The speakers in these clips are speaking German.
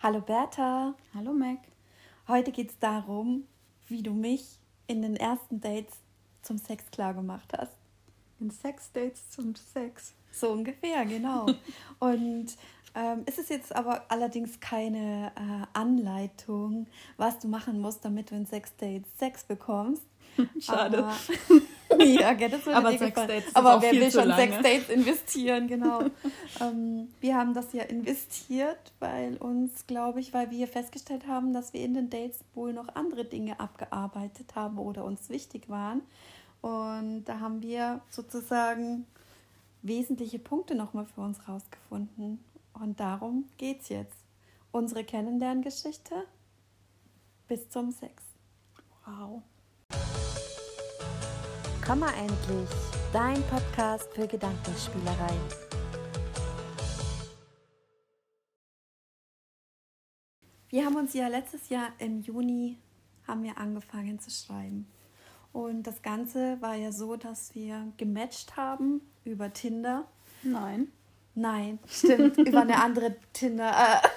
Hallo Bertha. Hallo Mac. Heute geht es darum, wie du mich in den ersten Dates zum Sex klar gemacht hast. In Sex-Dates zum Sex. So ungefähr, genau. Und ähm, es ist jetzt aber allerdings keine äh, Anleitung, was du machen musst, damit du in Sex-Dates Sex bekommst. Schade. Aber, ja, gell, das würde Aber dir gefallen. Dates Aber wer will schon lange. Sex-Dates investieren, genau. ähm, wir haben das ja investiert, weil uns, glaube ich, weil wir festgestellt haben, dass wir in den Dates wohl noch andere Dinge abgearbeitet haben oder uns wichtig waren. Und da haben wir sozusagen wesentliche Punkte nochmal für uns rausgefunden. Und darum geht's jetzt. Unsere Kennenlerngeschichte bis zum Sex. Wow. Komm mal endlich, dein Podcast für Gedankenspielerei. Wir haben uns ja letztes Jahr im Juni haben wir angefangen zu schreiben. Und das Ganze war ja so, dass wir gematcht haben über Tinder. Nein. Nein, stimmt, über eine andere Tinder. Äh,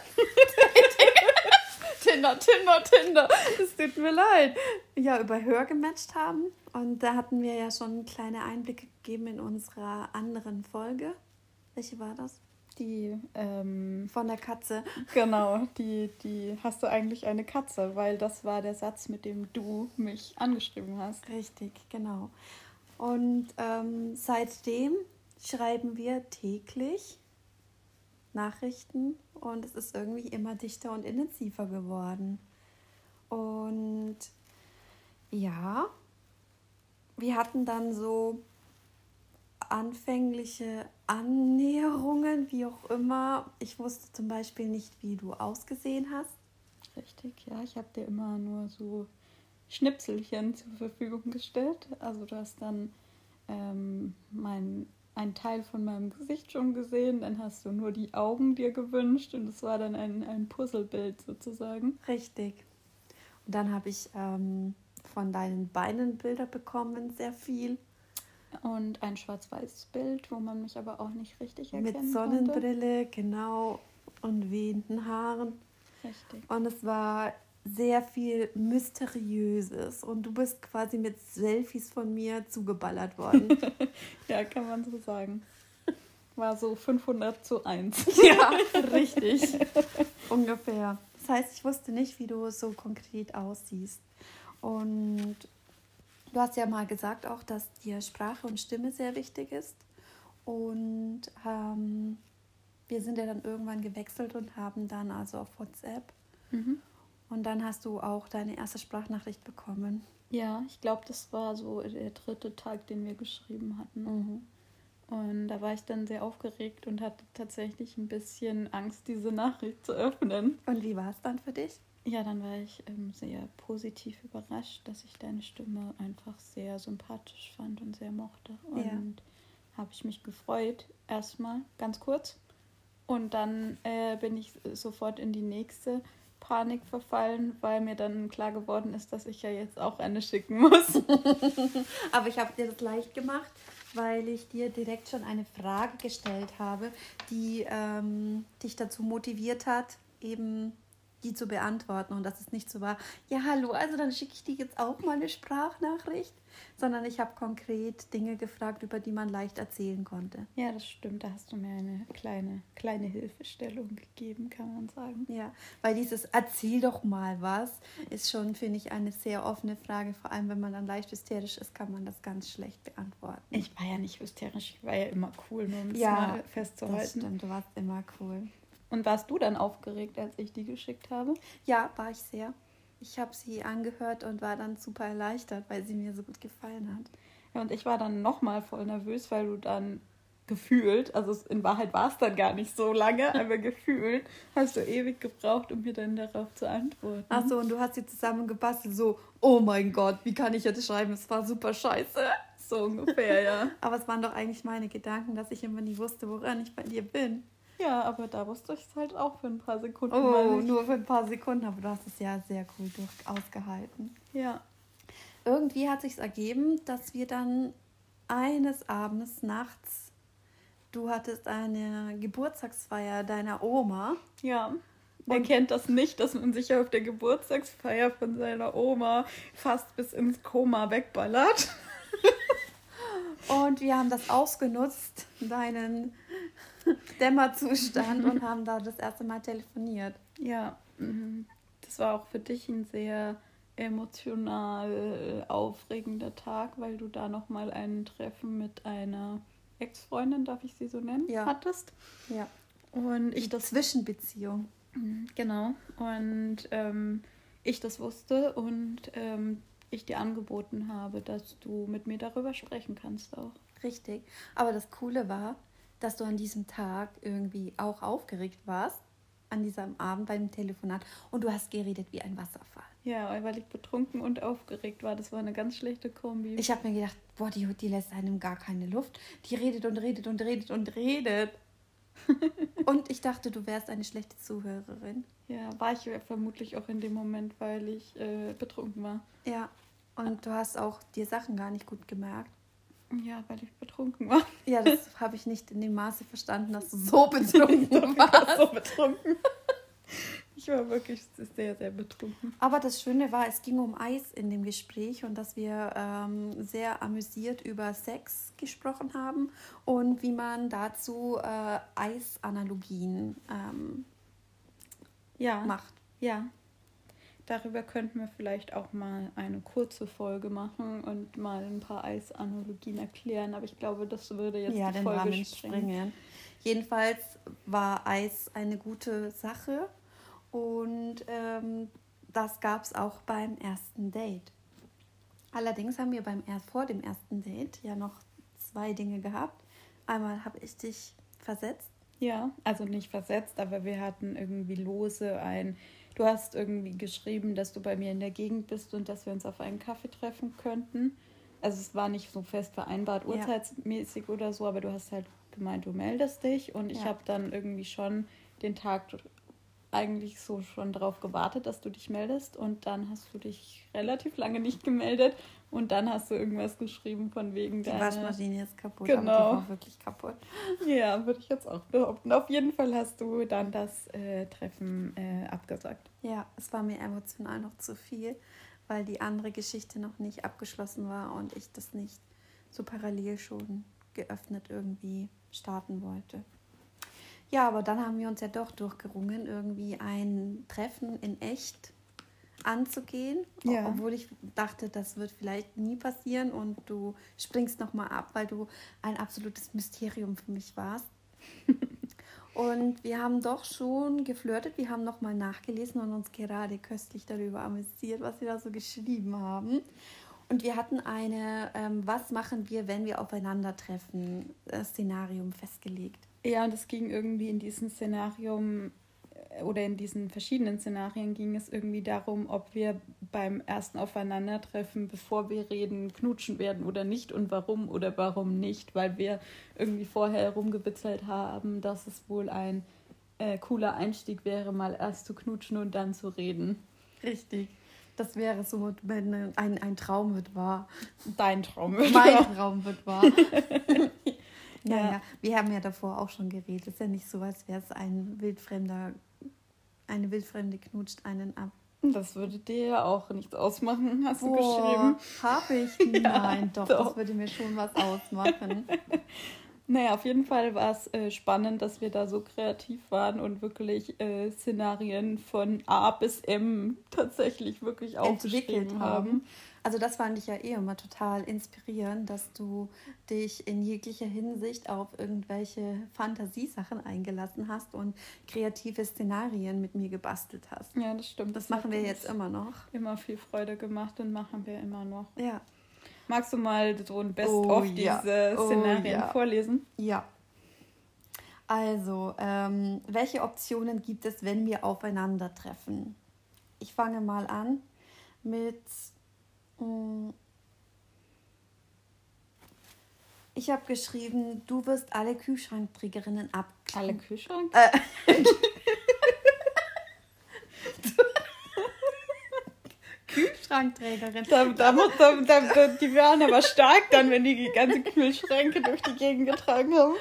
Tinder, Tinder, Tinder. Es tut mir leid. Ja, über Hör gematcht haben. Und da hatten wir ja schon kleine Einblicke gegeben in unserer anderen Folge. Welche war das? Die, ähm, Von der Katze. genau, die, die hast du eigentlich eine Katze, weil das war der Satz, mit dem du mich angeschrieben hast. Richtig, genau. Und ähm, seitdem schreiben wir täglich Nachrichten und es ist irgendwie immer dichter und intensiver geworden. Und ja, wir hatten dann so anfängliche Annäherungen, wie auch immer. Ich wusste zum Beispiel nicht, wie du ausgesehen hast. Richtig, ja. Ich habe dir immer nur so Schnipselchen zur Verfügung gestellt. Also du hast dann ähm, mein, einen Teil von meinem Gesicht schon gesehen, dann hast du nur die Augen dir gewünscht und es war dann ein, ein Puzzlebild sozusagen. Richtig. Und dann habe ich ähm, von deinen Beinen Bilder bekommen, sehr viel. Und ein schwarz-weißes Bild, wo man mich aber auch nicht richtig erkennen Mit Sonnenbrille, genau, und wehenden Haaren. Konnte. Richtig. Und es war sehr viel Mysteriöses. Und du bist quasi mit Selfies von mir zugeballert worden. Ja, kann man so sagen. War so 500 zu 1. ja, richtig. Ungefähr. Das heißt, ich wusste nicht, wie du so konkret aussiehst. Und du hast ja mal gesagt auch, dass dir Sprache und Stimme sehr wichtig ist. Und ähm, wir sind ja dann irgendwann gewechselt und haben dann also auf WhatsApp. Mhm. Und dann hast du auch deine erste Sprachnachricht bekommen. Ja, ich glaube, das war so der dritte Tag, den wir geschrieben hatten. Und da war ich dann sehr aufgeregt und hatte tatsächlich ein bisschen Angst, diese Nachricht zu öffnen. Und wie war es dann für dich? Ja, dann war ich ähm, sehr positiv überrascht, dass ich deine Stimme einfach sehr sympathisch fand und sehr mochte. Und Ja. habe ich mich gefreut, erstmal ganz kurz. Und dann äh, bin ich sofort in die nächste Panik verfallen, weil mir dann klar geworden ist, dass ich ja jetzt auch eine schicken muss. Aber ich habe dir das leicht gemacht, weil ich dir direkt schon eine Frage gestellt habe, die ähm, dich dazu motiviert hat, eben die zu beantworten. Und dass es nicht so war, ja, hallo, also dann schicke ich dir jetzt auch mal eine Sprachnachricht, sondern ich habe konkret Dinge gefragt, über die man leicht erzählen konnte. Ja, das stimmt. Da hast du mir eine kleine, kleine Hilfestellung gegeben, kann man sagen. Ja, weil dieses Erzähl doch mal was ist schon, finde ich, eine sehr offene Frage. Vor allem, wenn man dann leicht hysterisch ist, kann man das ganz schlecht beantworten. Ich war ja nicht hysterisch, ich war ja immer cool, nur um es Ja, mal Das festzuhalten. stimmt, du warst immer cool. Und warst du dann aufgeregt, als ich die geschickt habe? Ja, war ich sehr. Ich habe sie angehört und war dann super erleichtert, weil sie mir so gut gefallen hat. Ja, und ich war dann nochmal voll nervös, weil du dann gefühlt, also in Wahrheit war es dann gar nicht so lange, aber gefühlt hast du ewig gebraucht, um mir dann darauf zu antworten. Ach so, und du hast sie zusammengebastelt, so, oh mein Gott, wie kann ich jetzt schreiben? Es war super scheiße. So ungefähr, ja. Aber es waren doch eigentlich meine Gedanken, dass ich immer nie wusste, woran ich bei dir bin. Ja, aber da wusste ich es halt auch für ein paar Sekunden Oh, nur für ein paar Sekunden, aber du hast es ja sehr cool durch ausgehalten. Ja. Irgendwie hat sich ergeben, dass wir dann eines Abends nachts, du hattest eine Geburtstagsfeier deiner Oma Ja. Wer Und- kennt das nicht, dass man sich auf der Geburtstagsfeier von seiner Oma fast bis ins Koma wegballert? Und wir haben das ausgenutzt, deinen Dämmerzustand, und haben da das erste Mal telefoniert. Ja, mhm. das war auch für dich ein sehr emotional äh, aufregender Tag, weil du da nochmal ein Treffen mit einer Ex-Freundin, darf ich sie so nennen, Ja. hattest. Ja. Und ich Die das Zwischenbeziehung. Mhm, Genau. Und ähm, ich das wusste und ähm, ich dir angeboten habe, dass du mit mir darüber sprechen kannst auch. Richtig. Aber das Coole war, dass du an diesem Tag irgendwie auch aufgeregt warst, an diesem Abend beim Telefonat. Und du hast geredet wie ein Wasserfall. Ja, weil ich betrunken und aufgeregt war. Das war eine ganz schlechte Kombi. Ich habe mir gedacht, boah, die, die lässt einem gar keine Luft. Die redet und redet und redet und redet. und ich dachte, du wärst eine schlechte Zuhörerin. ja, war ich vermutlich auch in dem Moment, weil ich äh, betrunken war. Ja. Und du hast auch dir Sachen gar nicht gut gemerkt. Ja, weil ich betrunken war. Ja, das habe ich nicht in dem Maße verstanden, dass du so betrunken warst. so betrunken. Ich war wirklich sehr, sehr betrunken. Aber das Schöne war, es ging um Eis in dem Gespräch und dass wir ähm, sehr amüsiert über Sex gesprochen haben und wie man dazu äh, Eisanalogien ähm, Ja, macht. ja. Darüber könnten wir vielleicht auch mal eine kurze Folge machen und mal ein paar Eisanalogien erklären. Aber ich glaube, das würde jetzt ja, die den Folge Rahmen sprengen. springen. Jedenfalls war Eis eine gute Sache und ähm, das gab es auch beim ersten Date. Allerdings haben wir beim vor dem ersten Date ja noch zwei Dinge gehabt. Einmal habe ich dich versetzt. Ja, also nicht versetzt, aber wir hatten irgendwie lose ein. Du hast irgendwie geschrieben, dass du bei mir in der Gegend bist und dass wir uns auf einen Kaffee treffen könnten. Also es war nicht so fest vereinbart, Ja. urteilsmäßig oder so, aber du hast halt gemeint, du meldest dich und ich Ja. habe dann irgendwie schon den Tag eigentlich so schon darauf gewartet, dass du dich meldest und dann hast du dich relativ lange nicht gemeldet und dann hast du irgendwas geschrieben von wegen Die deiner Waschmaschine ist kaputt, Genau. aber die war wirklich kaputt. Ja, würde ich jetzt auch behaupten. Auf jeden Fall hast du dann das äh, Treffen äh, abgesagt. Ja, es war mir emotional noch zu viel, weil die andere Geschichte noch nicht abgeschlossen war und ich das nicht so parallel schon geöffnet irgendwie starten wollte. Ja, aber dann haben wir uns ja doch durchgerungen, irgendwie ein Treffen in echt anzugehen, Ja. obwohl ich dachte, das wird vielleicht nie passieren und du springst noch mal ab, weil du ein absolutes Mysterium für mich warst. Und wir haben doch schon geflirtet, wir haben nochmal nachgelesen und uns gerade köstlich darüber amüsiert, was wir da so geschrieben haben. Und wir hatten eine, ähm, was machen wir, wenn wir aufeinandertreffen, äh, Szenarium festgelegt. Ja, und es ging irgendwie in diesem Szenarium oder in diesen verschiedenen Szenarien ging es irgendwie darum, ob wir beim ersten Aufeinandertreffen, bevor wir reden, knutschen werden oder nicht und warum oder warum nicht, weil wir irgendwie vorher rumgewitzelt haben, dass es wohl ein äh, cooler Einstieg wäre, mal erst zu knutschen und dann zu reden. Richtig. Das wäre so, wenn ein, ein Traum wird wahr. Dein Traum. Mein Traum wird wahr. Ja. naja, wir haben ja davor auch schon geredet. Es ist ja nicht so, als wäre es ein wildfremder, eine wildfremde knutscht einen ab. Das würde dir ja auch nichts ausmachen, hast du Boah, geschrieben. Habe ich? Nein, doch, doch. das würde mir schon was ausmachen. Naja, auf jeden Fall war es äh, spannend, dass wir da so kreativ waren und wirklich äh, Szenarien von A bis M tatsächlich wirklich aufgeschrieben haben. haben. Also das fand ich ja eh immer total inspirierend, dass du dich in jeglicher Hinsicht auf irgendwelche Fantasiesachen eingelassen hast und kreative Szenarien mit mir gebastelt hast. Ja, das stimmt. Das hat machen wir jetzt immer noch. Immer viel Freude gemacht und machen wir immer noch. Ja. Magst du mal so ein Best-of Oh, ja. diese Oh, Szenarien ja. vorlesen? Ja. Also, ähm, welche Optionen gibt es, wenn wir aufeinandertreffen? Ich fange mal an mit. Mm, Ich habe geschrieben, du wirst alle Kühlschrankträgerinnen ab. Alle Kühlschrank? Äh, Kühlschrankträgerin. Da, da, muss- da, da, die waren aber stark dann, wenn die die ganze Kühlschränke durch die Gegend getragen haben.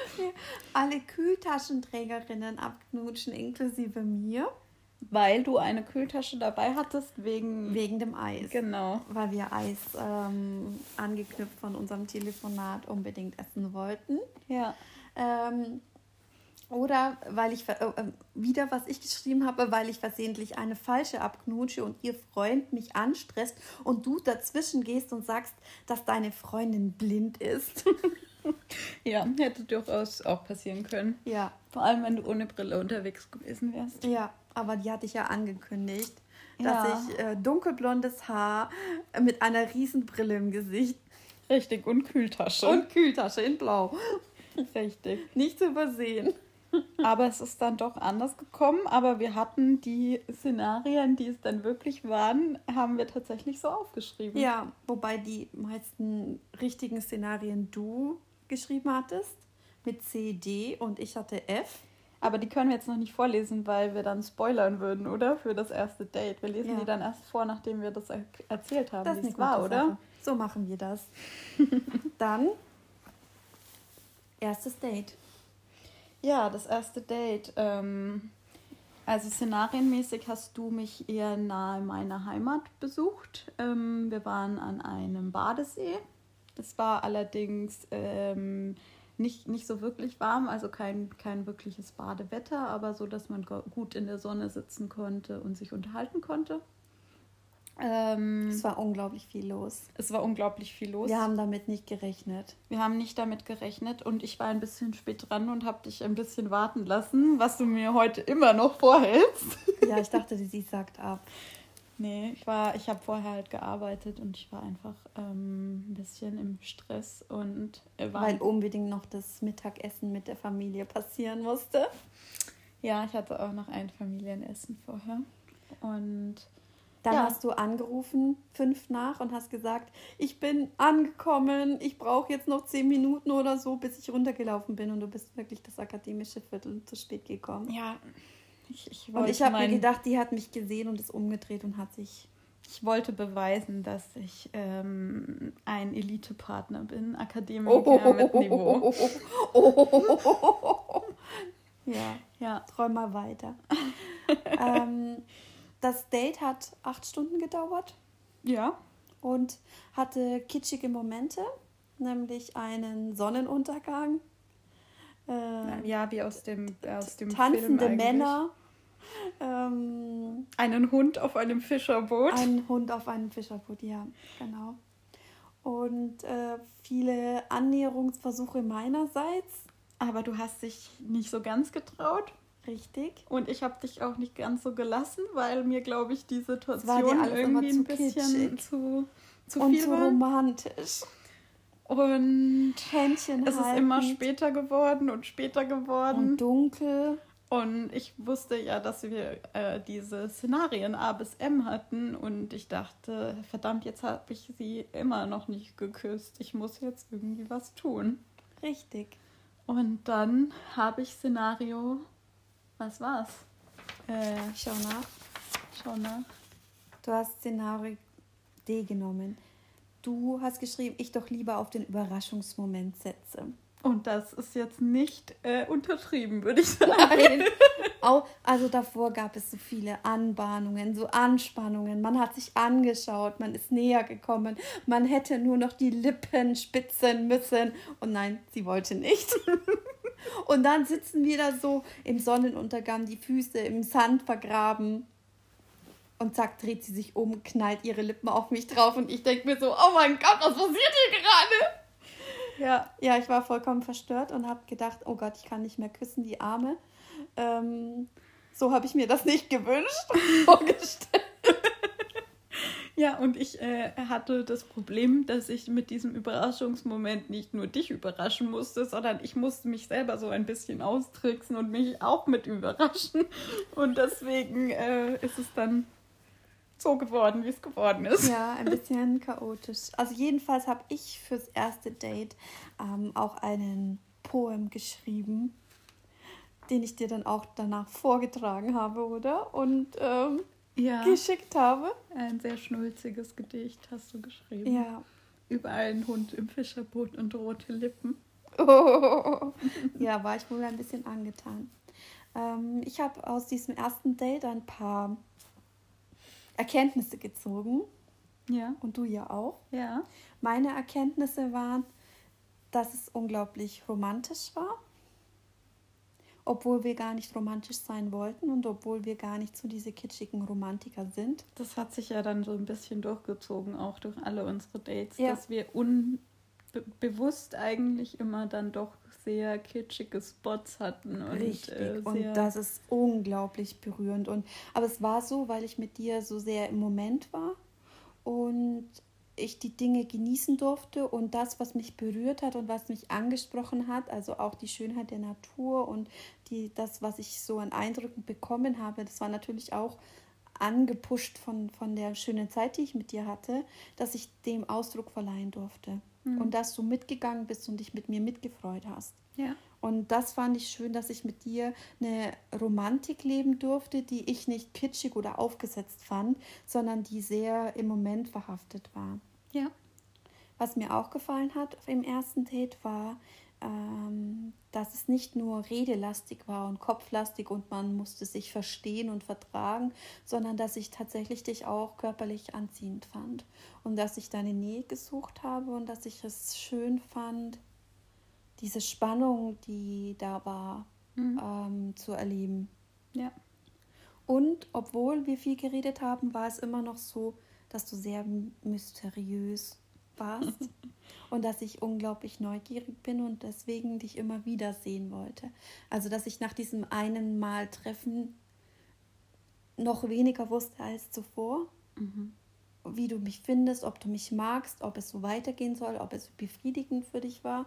Alle Kühltaschenträgerinnen abknutschen, inklusive mir. Weil du eine Kühltasche dabei hattest wegen. Wegen dem Eis. Genau. Weil wir Eis ähm, angeknüpft von unserem Telefonat unbedingt essen wollten. Ja. Ähm, oder weil ich äh, äh, wieder, was ich geschrieben habe, weil ich versehentlich eine falsche abknutsche und ihr Freund mich anstresst und du dazwischen gehst und sagst, dass deine Freundin blind ist. Ja, hätte durchaus auch passieren können. ja, Vor allem, wenn du ohne Brille unterwegs gewesen wärst. ja, aber die hatte ich ja angekündigt, dass Ja. ich äh, dunkelblondes Haar mit einer riesen Brille im Gesicht Richtig, und Kühltasche. und Kühltasche in Blau richtig. nicht zu übersehen. Aber es ist dann doch anders gekommen. Aber wir hatten die Szenarien, die es dann wirklich waren, haben wir tatsächlich so aufgeschrieben. Ja, wobei die meisten richtigen Szenarien du geschrieben hattest mit C, D und ich hatte F. Aber die können wir jetzt noch nicht vorlesen, weil wir dann spoilern würden, oder? Für das erste Date. Wir lesen Ja. die dann erst vor, nachdem wir das er erzählt haben, Das wie es war, oder? Sache. So machen wir das. Dann erstes Date. Ja, das erste Date. Ähm, also szenarienmäßig hast du mich eher nahe meiner Heimat besucht. Ähm, wir waren an einem Badesee. Es war allerdings ähm, nicht, nicht so wirklich warm, also kein, kein wirkliches Badewetter, aber so, dass man gut in der Sonne sitzen konnte und sich unterhalten konnte. Ähm, Es war unglaublich viel los. es war unglaublich viel los. Wir haben damit nicht gerechnet. Wir haben nicht damit gerechnet und ich war ein bisschen spät dran und habe dich ein bisschen warten lassen, was du mir heute immer noch vorhältst. Ja, ich dachte, sie sagt ab. Nee, ich war, ich habe vorher halt gearbeitet und ich war einfach ähm, ein bisschen im Stress und äh, war, Weil unbedingt noch das Mittagessen mit der Familie passieren musste. ja, ich hatte auch noch ein Familienessen vorher und Dann Ja. hast du angerufen, fünf nach, und hast gesagt, ich bin angekommen, ich brauche jetzt noch zehn Minuten oder so, bis ich runtergelaufen bin. Und du bist wirklich das akademische Viertel zu spät gekommen. ja, ich, ich Und ich habe mir gedacht, die hat mich gesehen und ist umgedreht und hat sich. ich wollte beweisen, dass ich ähm, ein Elite-Partner bin, Akademiker Oh, mit Niveau. Ja, Ja, träum mal weiter. ähm, das Date hat acht Stunden gedauert ja, und hatte kitschige Momente, nämlich einen Sonnenuntergang. Äh, ja, wie aus dem, aus dem Film tanzende eigentlich. Männer, ähm, Einen Hund auf einem Fischerboot. ein Hund auf einem Fischerboot, ja, genau. Und äh, viele Annäherungsversuche meinerseits, Aber du hast dich nicht so ganz getraut. richtig. Und ich habe dich auch nicht ganz so gelassen, weil mir, glaube ich, die Situation irgendwie ein zu bisschen kitschig. zu, zu und viel so war. romantisch. Und Händchen es ist immer später geworden und später geworden. und dunkel. Und ich wusste ja, dass wir äh, diese Szenarien A bis M hatten. Und ich dachte, verdammt, jetzt habe ich sie immer noch nicht geküsst. Ich muss jetzt irgendwie was tun. Richtig. Und dann habe ich Szenario. Was war's? Äh, Schau nach. schau nach. Du hast Szenario D genommen. Du hast geschrieben, ich doch lieber auf den Überraschungsmoment setze. Und das ist jetzt nicht äh, untertrieben, würde ich sagen. Nein. Au- also davor gab es so viele Anbahnungen, so Anspannungen. Man hat sich angeschaut, man ist näher gekommen. Man hätte nur noch die Lippen spitzen müssen. Und nein, sie wollte nicht. Und dann sitzen wir da so im Sonnenuntergang, die Füße im Sand vergraben. Und zack, dreht sie sich um, knallt ihre Lippen auf mich drauf. Und ich denke mir so, oh mein Gott, was passiert hier gerade? Ja, Ja, ich war vollkommen verstört und habe gedacht, oh Gott, ich kann nicht mehr küssen, die Arme. Ähm, so habe ich mir das nicht gewünscht vorgestellt. ja, und ich äh, hatte das Problem, dass ich mit diesem Überraschungsmoment nicht nur dich überraschen musste, sondern ich musste mich selber so ein bisschen austricksen und mich auch mit überraschen. Und deswegen äh, ist es dann so geworden, wie es geworden ist. Ja, ein bisschen chaotisch. Also jedenfalls habe ich fürs erste Date ähm, auch einen Poem geschrieben, den ich dir dann auch danach vorgetragen habe, oder? Und ähm, Ja, geschickt habe. ein sehr schnulziges Gedicht hast du geschrieben. Ja. Über einen Hund im Fischerboot und rote Lippen. ja, war ich wohl ein bisschen angetan. Ähm, ich habe aus diesem ersten Date ein paar Erkenntnisse gezogen. Ja. Und du ja auch. Ja. Meine Erkenntnisse waren, dass es unglaublich romantisch war, obwohl wir gar nicht romantisch sein wollten und obwohl wir gar nicht so diese kitschigen Romantiker sind. Das hat sich ja dann so ein bisschen durchgezogen, auch durch alle unsere Dates, Ja. dass wir unbewusst eigentlich immer dann doch sehr kitschige Spots hatten. Und, Richtig. äh, und das ist unglaublich berührend. Und, aber es war so, weil ich mit dir so sehr im Moment war und ich die Dinge genießen durfte und das, was mich berührt hat und was mich angesprochen hat, also auch die Schönheit der Natur und die, das, was ich so an Eindrücken bekommen habe, das war natürlich auch angepusht von, von der schönen Zeit, die ich mit dir hatte, dass ich dem Ausdruck verleihen durfte. Und dass du mitgegangen bist und dich mit mir mitgefreut hast. ja. Und das fand ich schön, dass ich mit dir eine Romantik leben durfte, die ich nicht kitschig oder aufgesetzt fand, sondern die sehr im Moment verhaftet war. Ja. Was mir auch gefallen hat im ersten Date war, ähm, dass es nicht nur redelastig war und kopflastig und man musste sich verstehen und vertragen, sondern dass ich tatsächlich dich auch körperlich anziehend fand und dass ich deine Nähe gesucht habe und dass ich es schön fand, diese Spannung, die da war, ähm, zu erleben. Ja. Und obwohl wir viel geredet haben, war es immer noch so, dass du sehr mysteriös warst und dass ich unglaublich neugierig bin und deswegen dich immer wieder sehen wollte. Also, dass ich nach diesem einen Mal Treffen noch weniger wusste als zuvor, wie du mich findest, ob du mich magst, ob es so weitergehen soll, ob es befriedigend für dich war.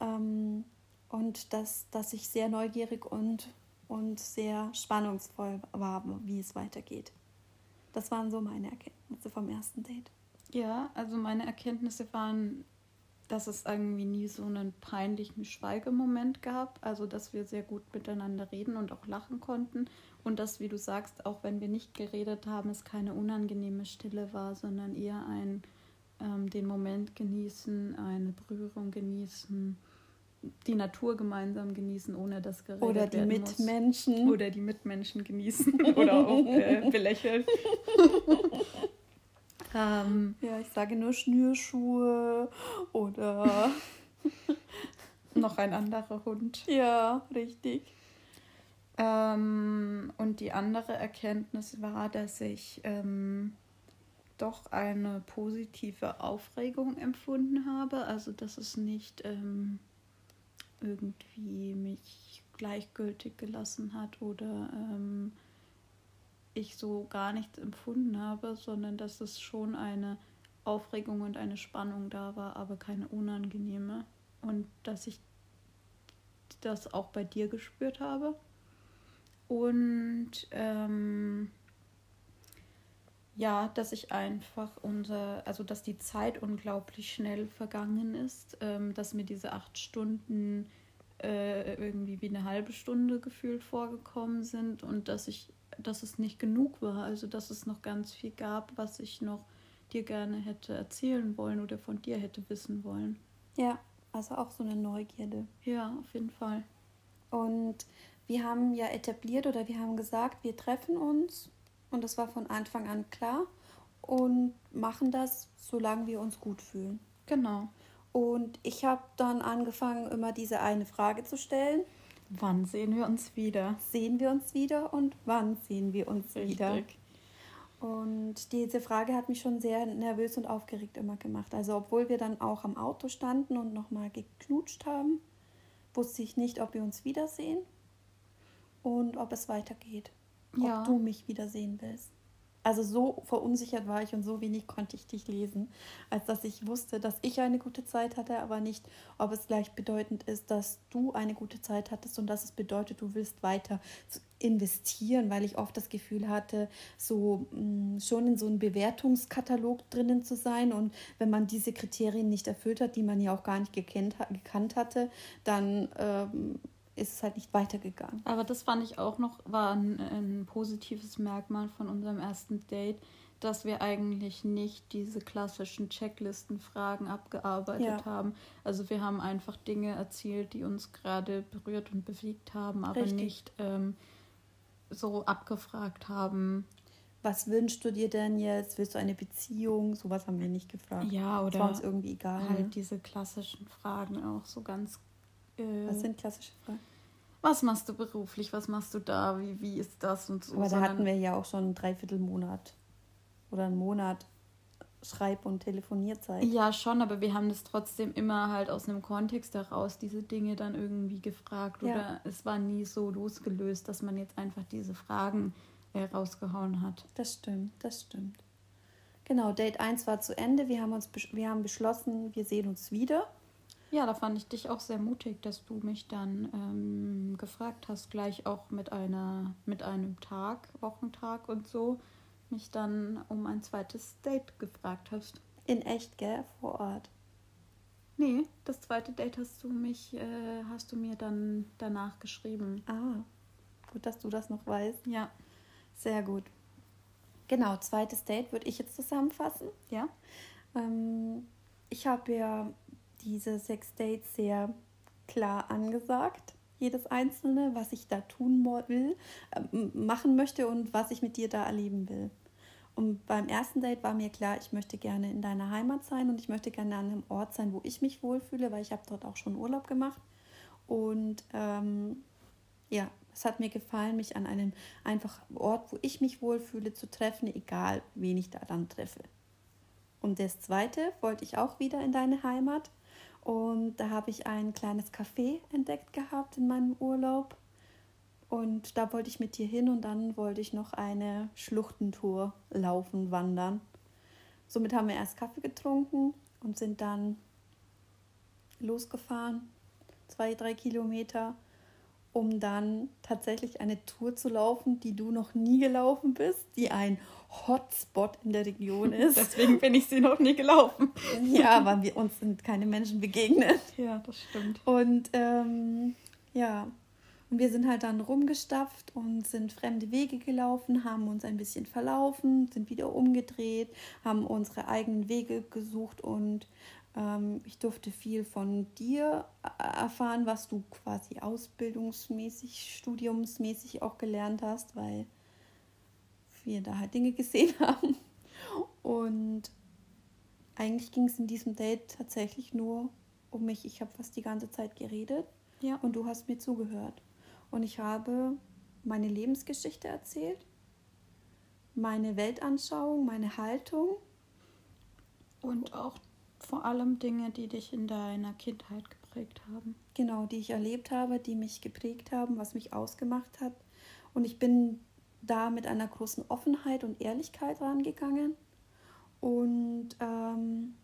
Ähm, und dass, dass ich sehr neugierig und, und sehr spannungsvoll war, wie es weitergeht. Das waren so meine Erkenntnisse vom ersten Date. Ja, also meine Erkenntnisse waren, dass es irgendwie nie so einen peinlichen Schweigemoment gab. Also, dass wir sehr gut miteinander reden und auch lachen konnten. Und dass, wie du sagst, auch wenn wir nicht geredet haben, es keine unangenehme Stille war, sondern eher ein ähm, den Moment genießen, eine Berührung genießen, die Natur gemeinsam genießen, ohne dass geredet Oder die werden muss. Mitmenschen. Oder die Mitmenschen genießen oder auch äh, belächeln. ähm, ja, ich sage nur Schnürschuhe oder. noch ein anderer Hund. ja, richtig. Ähm, und die andere Erkenntnis war, dass ich ähm, doch eine positive Aufregung empfunden habe. Also, dass es nicht ähm, irgendwie mich gleichgültig gelassen hat oder ähm, ich so gar nichts empfunden habe, sondern dass es schon eine Aufregung und eine Spannung da war, aber keine unangenehme. Und dass ich das auch bei dir gespürt habe. Und ähm, ja, dass ich einfach unser, also dass die Zeit unglaublich schnell vergangen ist, ähm, dass mir diese acht Stunden äh, irgendwie wie eine halbe Stunde gefühlt vorgekommen sind und dass ich, dass es nicht genug war, also dass es noch ganz viel gab, was ich noch dir gerne hätte erzählen wollen oder von dir hätte wissen wollen. Ja, also auch so eine Neugierde. Ja, auf jeden Fall. Und wir haben ja etabliert oder wir haben gesagt, wir treffen uns und das war von Anfang an klar und machen das, solange wir uns gut fühlen. Genau. Und ich habe dann angefangen, immer diese eine Frage zu stellen. Wann sehen wir uns wieder? Sehen wir uns wieder und wann sehen wir uns wieder? Richtig. Und diese Frage hat mich schon sehr nervös und aufgeregt immer gemacht. Also obwohl wir dann auch am Auto standen und nochmal geknutscht haben, wusste ich nicht, ob wir uns wiedersehen und ob es weitergeht. Ja. Ob du mich wiedersehen willst. Also so verunsichert war ich und so wenig konnte ich dich lesen, als dass ich wusste, dass ich eine gute Zeit hatte, aber nicht, ob es gleich bedeutend ist, dass du eine gute Zeit hattest und dass es bedeutet, du willst weiter investieren, weil ich oft das Gefühl hatte, so mh, schon in so einem Bewertungskatalog drinnen zu sein. Und wenn man diese Kriterien nicht erfüllt hat, die man ja auch gar nicht gekannt, gekannt hatte, dann ähm, ist es halt nicht weitergegangen. Aber das fand ich auch noch, war ein, ein positives Merkmal von unserem ersten Date, dass wir eigentlich nicht diese klassischen Checklistenfragen abgearbeitet Ja. haben. Also wir haben einfach Dinge erzählt, die uns gerade berührt und bewegt haben, aber Richtig. nicht ähm, so abgefragt haben. Was wünschst du dir denn jetzt? Willst du eine Beziehung? Sowas haben wir nicht gefragt. Ja, Das war oder uns irgendwie egal. halt diese klassischen Fragen auch so ganz. Äh, Was sind klassische Fragen? was machst du beruflich? Was machst du da? Wie, wie ist das und so? Aber da hatten wir ja auch schon einen Dreiviertelmonat oder einen Monat Schreib- und Telefonierzeit. Ja, schon, aber wir haben das trotzdem immer halt aus einem Kontext heraus, diese Dinge dann irgendwie gefragt. Ja. Oder es war nie so losgelöst, dass man jetzt einfach diese Fragen äh, rausgehauen hat. Das stimmt, das stimmt. Genau, Date 1 war zu Ende. Wir haben uns wir haben beschlossen, wir sehen uns wieder. Ja, da fand ich dich auch sehr mutig, dass du mich dann ähm, gefragt hast, gleich auch mit einer, mit einem Tag, Wochentag und so, mich dann um ein zweites Date gefragt hast. In echt, gell? Vor Ort. Nee, das zweite Date hast du mich, äh, hast du mir dann danach geschrieben. Ah, gut, dass du das noch weißt. Ja. Sehr gut. Genau, zweites Date würde ich jetzt zusammenfassen. Ja? Ähm, ich habe ja diese sechs Dates sehr klar angesagt. Jedes einzelne, was ich da tun will, ähm, machen möchte und was ich mit dir da erleben will. Und beim ersten Date war mir klar, ich möchte gerne in deiner Heimat sein und ich möchte gerne an einem Ort sein, wo ich mich wohlfühle, weil ich habe dort auch schon Urlaub gemacht. Und ähm, ja, es hat mir gefallen, mich an einem einfach Ort, wo ich mich wohlfühle, zu treffen, egal wen ich da dann treffe. Und das zweite wollte ich auch wieder in deine Heimat. Und da habe ich ein kleines Café entdeckt gehabt in meinem Urlaub. Und da wollte ich mit dir hin und dann wollte ich noch eine Schluchtentour laufen, wandern. Somit haben wir erst Kaffee getrunken und sind dann losgefahren, zwei, drei Kilometer, um dann tatsächlich eine Tour zu laufen, die du noch nie gelaufen bist, die ein Hotspot in der Region ist. Deswegen bin ich sie noch nie gelaufen. ja, aber wir, uns sind keine Menschen begegnet. Ja, das stimmt. Und ähm, ja, und wir sind halt dann rumgestapft und sind fremde Wege gelaufen, haben uns ein bisschen verlaufen, sind wieder umgedreht, haben unsere eigenen Wege gesucht und ich durfte viel von dir äh, erfahren, was du quasi ausbildungsmäßig, studiumsmäßig auch gelernt hast, weil wir da halt Dinge gesehen haben. Und eigentlich ging es in diesem Date tatsächlich nur um mich. Ich habe fast die ganze Zeit geredet Ja. und du hast mir zugehört. Und ich habe meine Lebensgeschichte erzählt, meine Weltanschauung, meine Haltung. Und auch vor allem Dinge, die dich in deiner Kindheit geprägt haben. Genau, die ich erlebt habe, die mich geprägt haben, was mich ausgemacht hat. Und ich bin da mit einer großen Offenheit und Ehrlichkeit rangegangen. Und ähm,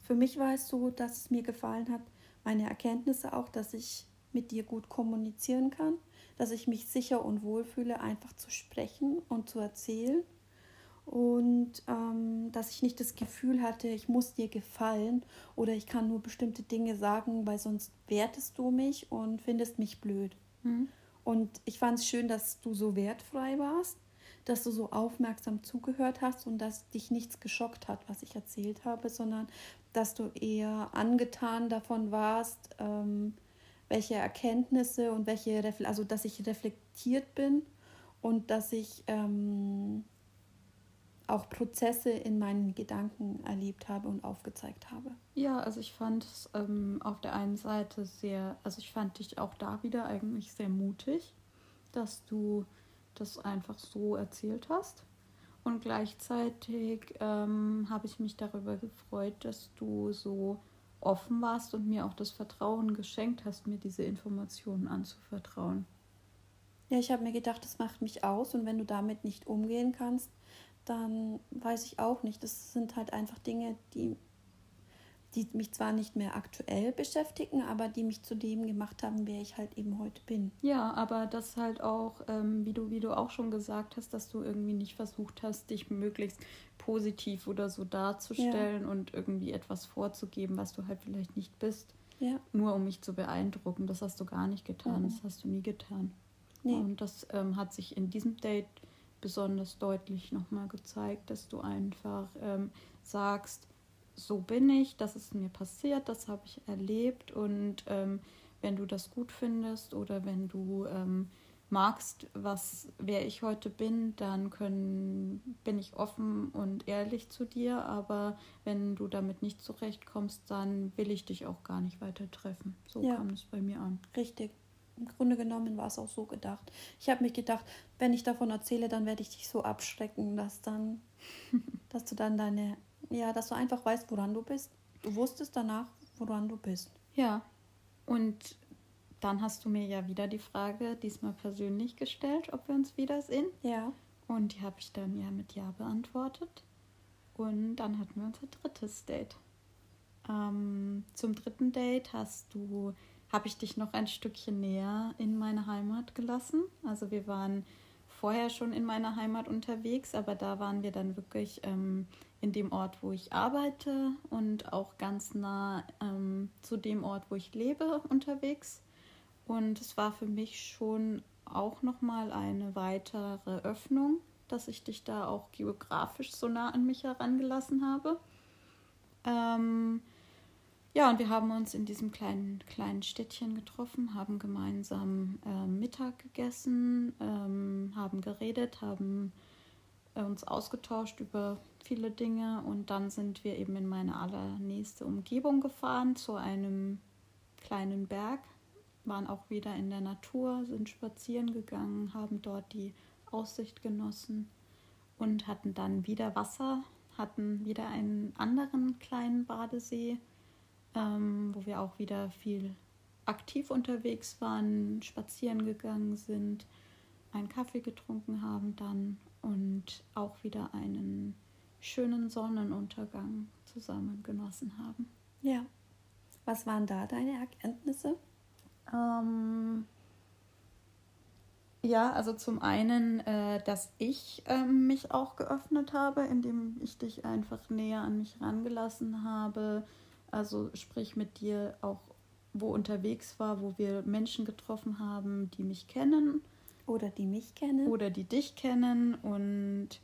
für mich war es so, dass es mir gefallen hat, meine Erkenntnisse auch, dass ich mit dir gut kommunizieren kann, dass ich mich sicher und wohl fühle, einfach zu sprechen und zu erzählen. Und ähm, dass ich nicht das Gefühl hatte, ich muss dir gefallen oder ich kann nur bestimmte Dinge sagen, weil sonst wertest du mich und findest mich blöd. Mhm. Und ich fand es schön, dass du so wertfrei warst, dass du so aufmerksam zugehört hast und dass dich nichts geschockt hat, was ich erzählt habe, sondern dass du eher angetan davon warst, ähm, welche Erkenntnisse und welche, Refle also dass ich reflektiert bin und dass ich ähm, auch Prozesse in meinen Gedanken erlebt habe und aufgezeigt habe. Ja, also ich fand es ähm, auf der einen Seite sehr, also ich fand dich auch da wieder eigentlich sehr mutig, dass du das einfach so erzählt hast. Und gleichzeitig ähm, habe ich mich darüber gefreut, dass du so offen warst und mir auch das Vertrauen geschenkt hast, mir diese Informationen anzuvertrauen. Ja, ich habe mir gedacht, das macht mich aus und wenn du damit nicht umgehen kannst, dann weiß ich auch nicht. Das sind halt einfach Dinge, die, die mich zwar nicht mehr aktuell beschäftigen, aber die mich zu dem gemacht haben, wer ich halt eben heute bin. Ja, aber das halt auch, ähm, wie, du, wie du auch schon gesagt hast, dass du irgendwie nicht versucht hast, dich möglichst positiv oder so darzustellen und irgendwie etwas vorzugeben, was du halt vielleicht nicht bist, Ja, nur um mich zu beeindrucken. Das hast du gar nicht getan, Mhm. das hast du nie getan. nee. Und das ähm, hat sich in diesem Date besonders deutlich nochmal gezeigt, dass du einfach ähm, sagst, so bin ich, das ist mir passiert, das habe ich erlebt und ähm, wenn du das gut findest oder wenn du ähm, magst, was wer ich heute bin, dann können, bin ich offen und ehrlich zu dir, aber wenn du damit nicht zurechtkommst, dann will ich dich auch gar nicht weiter treffen. So Ja. kam es bei mir an. Richtig. Im Grunde genommen war es auch so gedacht. Ich habe mich gedacht, wenn ich davon erzähle, dann werde ich dich so abschrecken, dass dann, dass du dann deine, ja, dass du einfach weißt, woran du bist. Du wusstest danach, woran du bist. Ja, und dann hast du mir ja wieder die Frage, diesmal persönlich gestellt, ob wir uns wiedersehen. Ja. Und die habe ich dann ja mit Ja beantwortet. Und dann hatten wir unser drittes Date. Ähm, zum dritten Date hast du, habe ich dich noch ein Stückchen näher in meine Heimat gelassen. Also wir waren vorher schon in meiner Heimat unterwegs, aber da waren wir dann wirklich ähm, in dem Ort, wo ich arbeite und auch ganz nah ähm, zu dem Ort, wo ich lebe, unterwegs. Und es war für mich schon auch nochmal eine weitere Öffnung, dass ich dich da auch geografisch so nah an mich herangelassen habe. Ähm, ja, und wir haben uns in diesem kleinen, kleinen Städtchen getroffen, haben gemeinsam ähm, Mittag gegessen, ähm, haben geredet, haben äh, uns ausgetauscht über viele Dinge. Und dann sind wir eben in meine allernächste Umgebung gefahren zu einem kleinen Berg, waren auch wieder in der Natur, sind spazieren gegangen, haben dort die Aussicht genossen und hatten dann wieder Wasser, hatten wieder einen anderen kleinen Badesee, ähm, wo wir auch wieder viel aktiv unterwegs waren, spazieren gegangen sind, einen Kaffee getrunken haben dann und auch wieder einen schönen Sonnenuntergang zusammen genossen haben. Ja. Was waren da deine Erkenntnisse? Ähm, ja, also zum einen, äh, dass ich ähm, mich auch geöffnet habe, indem ich dich einfach näher an mich rangelassen habe. Also sprich mit dir auch wo unterwegs war, wo wir Menschen getroffen haben, die mich kennen Oder die mich kennen? oder die dich kennen. Und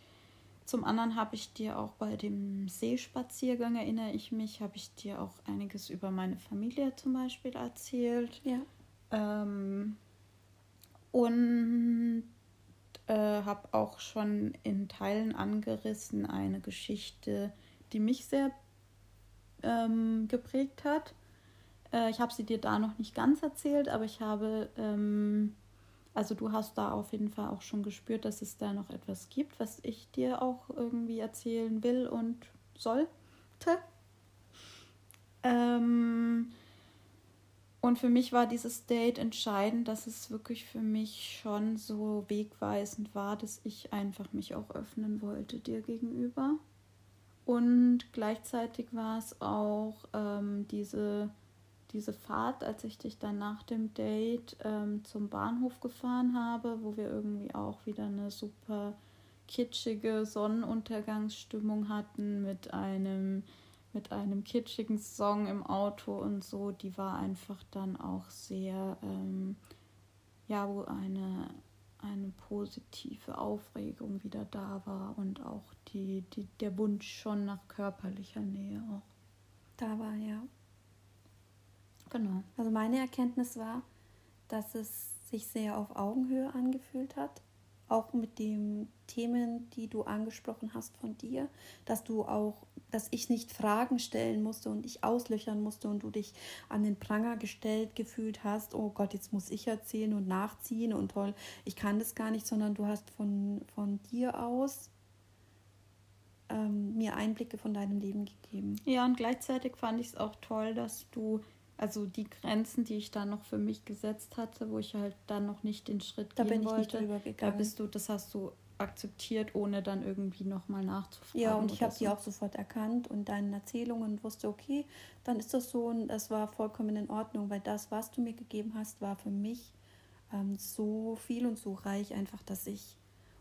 zum anderen habe ich dir auch bei dem Seespaziergang, erinnere ich mich, habe ich dir auch einiges über meine Familie zum Beispiel erzählt. Ja. Ähm, und äh, habe auch schon in Teilen angerissen eine Geschichte, die mich sehr ähm, geprägt hat. Äh, ich habe sie dir da noch nicht ganz erzählt, aber ich habe, ähm, also du hast da auf jeden Fall auch schon gespürt, dass es da noch etwas gibt, was ich dir auch irgendwie erzählen will und sollte. Ähm, und für mich war dieses Date entscheidend, dass es wirklich für mich schon so wegweisend war, dass ich einfach mich auch öffnen wollte dir gegenüber. Und gleichzeitig war es auch ähm, diese, diese Fahrt, als ich dich dann nach dem Date ähm, zum Bahnhof gefahren habe, wo wir irgendwie auch wieder eine super kitschige Sonnenuntergangsstimmung hatten mit einem mit einem kitschigen Song im Auto und so, die war einfach dann auch sehr, ähm, ja, wo eine, eine positive Aufregung wieder da war und auch die, die, der Wunsch schon nach körperlicher Nähe auch. Da war ja. Genau. Also meine Erkenntnis war, dass es sich sehr auf Augenhöhe angefühlt hat. Auch mit den Themen, die du angesprochen hast von dir, dass du auch, dass ich nicht Fragen stellen musste und ich auslöchern musste und du dich an den Pranger gestellt gefühlt hast, oh Gott, jetzt muss ich erzählen und nachziehen und toll, ich kann das gar nicht, sondern du hast von, von dir aus ähm, mir Einblicke von deinem Leben gegeben. Ja, und gleichzeitig fand ich es auch toll, dass du, also die Grenzen, die ich da noch für mich gesetzt hatte, wo ich halt dann noch nicht den Schritt Da gehen bin ich nicht wollte, da bist du, das hast du akzeptiert, ohne dann irgendwie nochmal nachzufragen. Ja, und ich habe die so. auch sofort erkannt und deinen Erzählungen wusste, okay, dann ist das so und das war vollkommen in Ordnung, weil das, was du mir gegeben hast, war für mich ähm, so viel und so reich, einfach, dass ich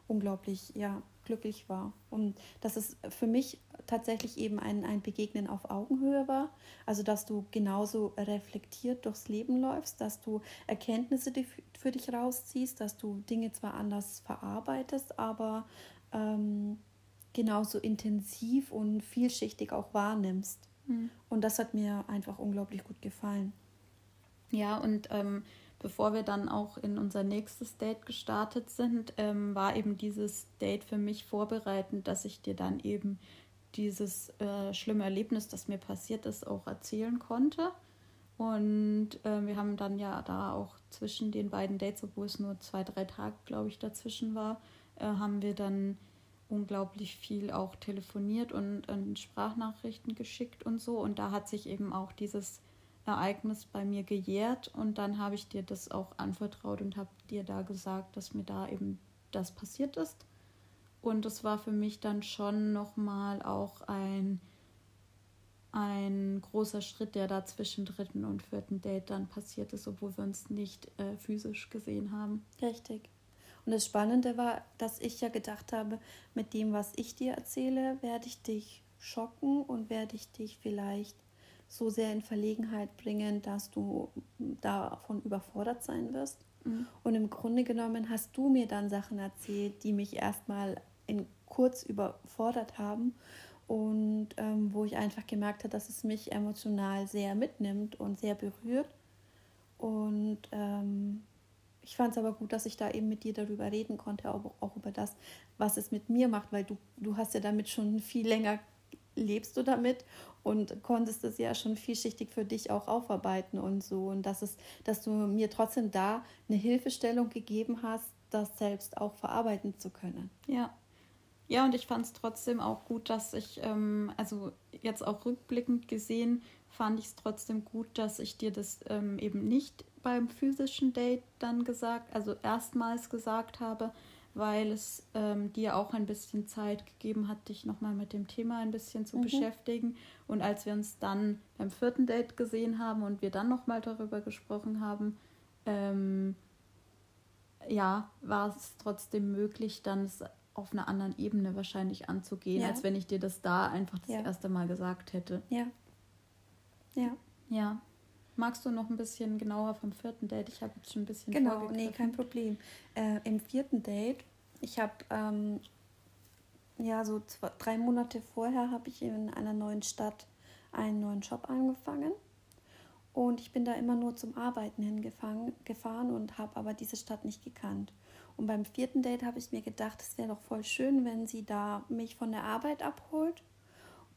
unglaublich, ja, glücklich war. Und dass es für mich tatsächlich eben ein, ein Begegnen auf Augenhöhe war. Also, dass du genauso reflektiert durchs Leben läufst, dass du Erkenntnisse für dich rausziehst, dass du Dinge zwar anders verarbeitest, aber ähm, genauso intensiv und vielschichtig auch wahrnimmst. Mhm. Und das hat mir einfach unglaublich gut gefallen. Ja, und ähm, bevor wir dann auch in unser nächstes Date gestartet sind, ähm, war eben dieses Date für mich vorbereitend, dass ich dir dann eben dieses äh, schlimme Erlebnis, das mir passiert ist, auch erzählen konnte. Und äh, wir haben dann ja da auch zwischen den beiden Dates, obwohl es nur zwei, drei Tage, glaube ich, dazwischen war, äh, haben wir dann unglaublich viel auch telefoniert und, und Sprachnachrichten geschickt und so. Und da hat sich eben auch dieses Ereignis bei mir gejährt und dann habe ich dir das auch anvertraut und habe dir da gesagt, dass mir da eben das passiert ist. Und es war für mich dann schon nochmal auch ein, ein großer Schritt, der da zwischen dritten und vierten Date dann passiert ist, obwohl wir uns nicht äh, physisch gesehen haben. Richtig. Und das Spannende war, dass ich ja gedacht habe, mit dem, was ich dir erzähle, werde ich dich schocken und werde ich dich vielleicht so sehr in Verlegenheit bringen, dass du davon überfordert sein wirst. Mhm. Und im Grunde genommen hast du mir dann Sachen erzählt, die mich erstmal in kurz überfordert haben und ähm, wo ich einfach gemerkt habe, dass es mich emotional sehr mitnimmt und sehr berührt. Und ähm, ich fand es aber gut, dass ich da eben mit dir darüber reden konnte, auch, auch über das, was es mit mir macht, weil du, du hast ja damit schon viel länger lebst du damit und konntest es ja schon vielschichtig für dich auch aufarbeiten und so. Und dass, es, dass du mir trotzdem da eine Hilfestellung gegeben hast, das selbst auch verarbeiten zu können. Ja. Ja, und ich fand es trotzdem auch gut, dass ich, ähm, also jetzt auch rückblickend gesehen, fand ich es trotzdem gut, dass ich dir das ähm, eben nicht beim physischen Date dann gesagt, also erstmals gesagt habe, weil es ähm, dir auch ein bisschen Zeit gegeben hat, dich nochmal mit dem Thema ein bisschen zu mhm. beschäftigen. Und als wir uns dann beim vierten Date gesehen haben und wir dann nochmal darüber gesprochen haben, ähm, ja, war es trotzdem möglich, dann es auf einer anderen Ebene wahrscheinlich anzugehen, ja. als wenn ich dir das da einfach das ja. erste Mal gesagt hätte. Ja. Ja. Ja. Magst du noch ein bisschen genauer vom vierten Date? Ich habe jetzt schon ein bisschen Genau, nee, kein Problem. Äh, Im vierten Date, ich habe ähm, ja so zwei, drei Monate vorher habe ich in einer neuen Stadt einen neuen Job angefangen. Und ich bin da immer nur zum Arbeiten hingefahren und habe aber diese Stadt nicht gekannt. Und beim vierten Date habe ich mir gedacht, es wäre doch voll schön, wenn sie da mich von der Arbeit abholt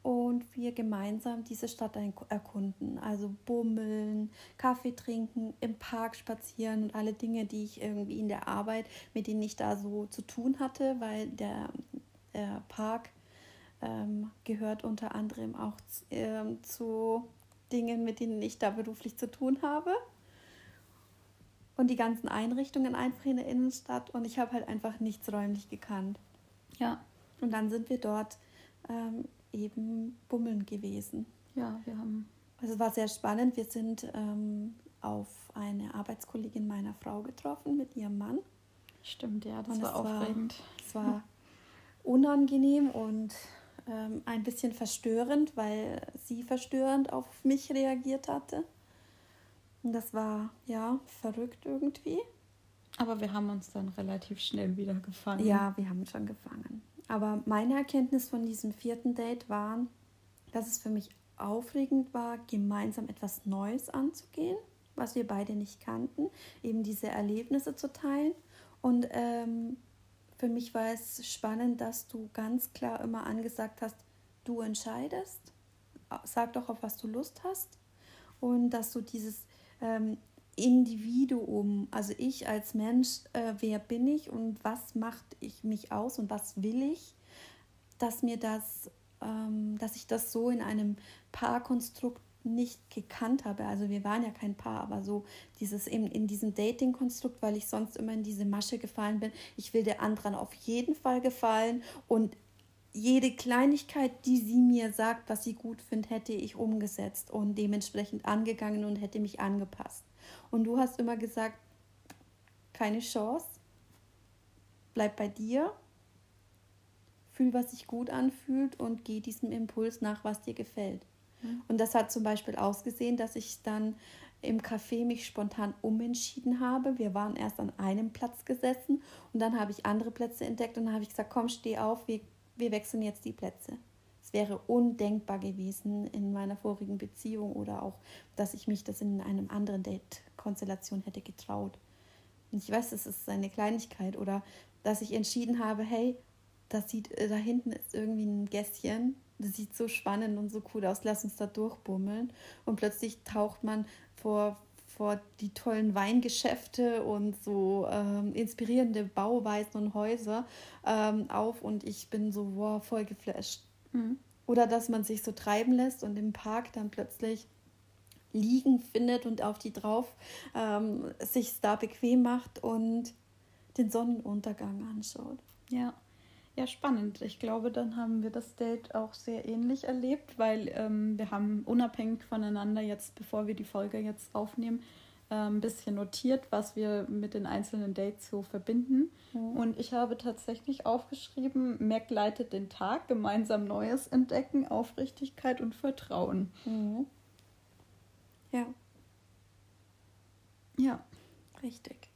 und wir gemeinsam diese Stadt erkunden. Also bummeln, Kaffee trinken, im Park spazieren und alle Dinge, die ich irgendwie in der Arbeit, mit denen ich da so zu tun hatte, weil der, der Park ähm, gehört unter anderem auch ähm, zu Dingen, mit denen ich da beruflich zu tun habe. Und die ganzen Einrichtungen einfach in der Innenstadt und ich habe halt einfach nichts räumlich gekannt. Ja. Und dann sind wir dort ähm, eben bummeln gewesen. Ja, wir haben. Also es war sehr spannend. Wir sind ähm, auf eine Arbeitskollegin meiner Frau getroffen mit ihrem Mann. Stimmt, ja, das und war aufregend. es war unangenehm und ähm, ein bisschen verstörend, weil sie verstörend auf mich reagiert hatte. Und das war ja verrückt irgendwie. Aber wir haben uns dann relativ schnell wieder gefangen. Ja, wir haben schon gefangen. Aber meine Erkenntnis von diesem vierten Date war, dass es für mich aufregend war, gemeinsam etwas Neues anzugehen, was wir beide nicht kannten, eben diese Erlebnisse zu teilen. Und ähm, für mich war es spannend, dass du ganz klar immer angesagt hast, du entscheidest, sag doch, auf was du Lust hast. Und dass du dieses ähm, Individuum, also ich als Mensch, äh, wer bin ich und was macht ich mich aus und was will ich, dass mir das, ähm, dass ich das so in einem Paarkonstrukt nicht gekannt habe. Also wir waren ja kein Paar, aber so dieses in, in diesem Dating-Konstrukt, weil ich sonst immer in diese Masche gefallen bin. Ich will der anderen auf jeden Fall gefallen und jede Kleinigkeit, die sie mir sagt, was sie gut findet, hätte ich umgesetzt und dementsprechend angegangen und hätte mich angepasst. Und du hast immer gesagt, keine Chance, bleib bei dir fühl, was sich gut anfühlt und geh diesem Impuls nach, was dir gefällt. Mhm. Und das hat zum Beispiel ausgesehen, dass ich dann im Café mich spontan umentschieden habe. Wir waren erst an einem Platz gesessen und dann habe ich andere Plätze entdeckt und dann habe ich gesagt, komm, steh auf, wir, wir wechseln jetzt die Plätze. Es wäre undenkbar gewesen in meiner vorigen Beziehung oder auch, dass ich mich das in einem anderen Date-Konstellation hätte getraut. Und ich weiß, das ist eine Kleinigkeit oder dass ich entschieden habe, hey, das sieht, da hinten ist irgendwie ein Gässchen, das sieht so spannend und so cool aus, lass uns da durchbummeln. Und plötzlich taucht man vor, vor die tollen Weingeschäfte und so ähm, inspirierende Bauweisen und Häuser ähm, auf und ich bin so wow, voll geflasht. Mhm. Oder dass man sich so treiben lässt und im Park dann plötzlich liegen findet und auf die drauf ähm, sich da bequem macht und den Sonnenuntergang anschaut. Ja. Ja, spannend. Ich glaube, dann haben wir das Date auch sehr ähnlich erlebt, weil ähm, wir haben unabhängig voneinander jetzt, bevor wir die Folge jetzt aufnehmen, ein bisschen notiert, was wir mit den einzelnen Dates so verbinden. Mhm. Und ich habe tatsächlich aufgeschrieben, Mac leitet den Tag, gemeinsam Neues entdecken, Aufrichtigkeit und Vertrauen. Mhm. Ja, Ja. richtig.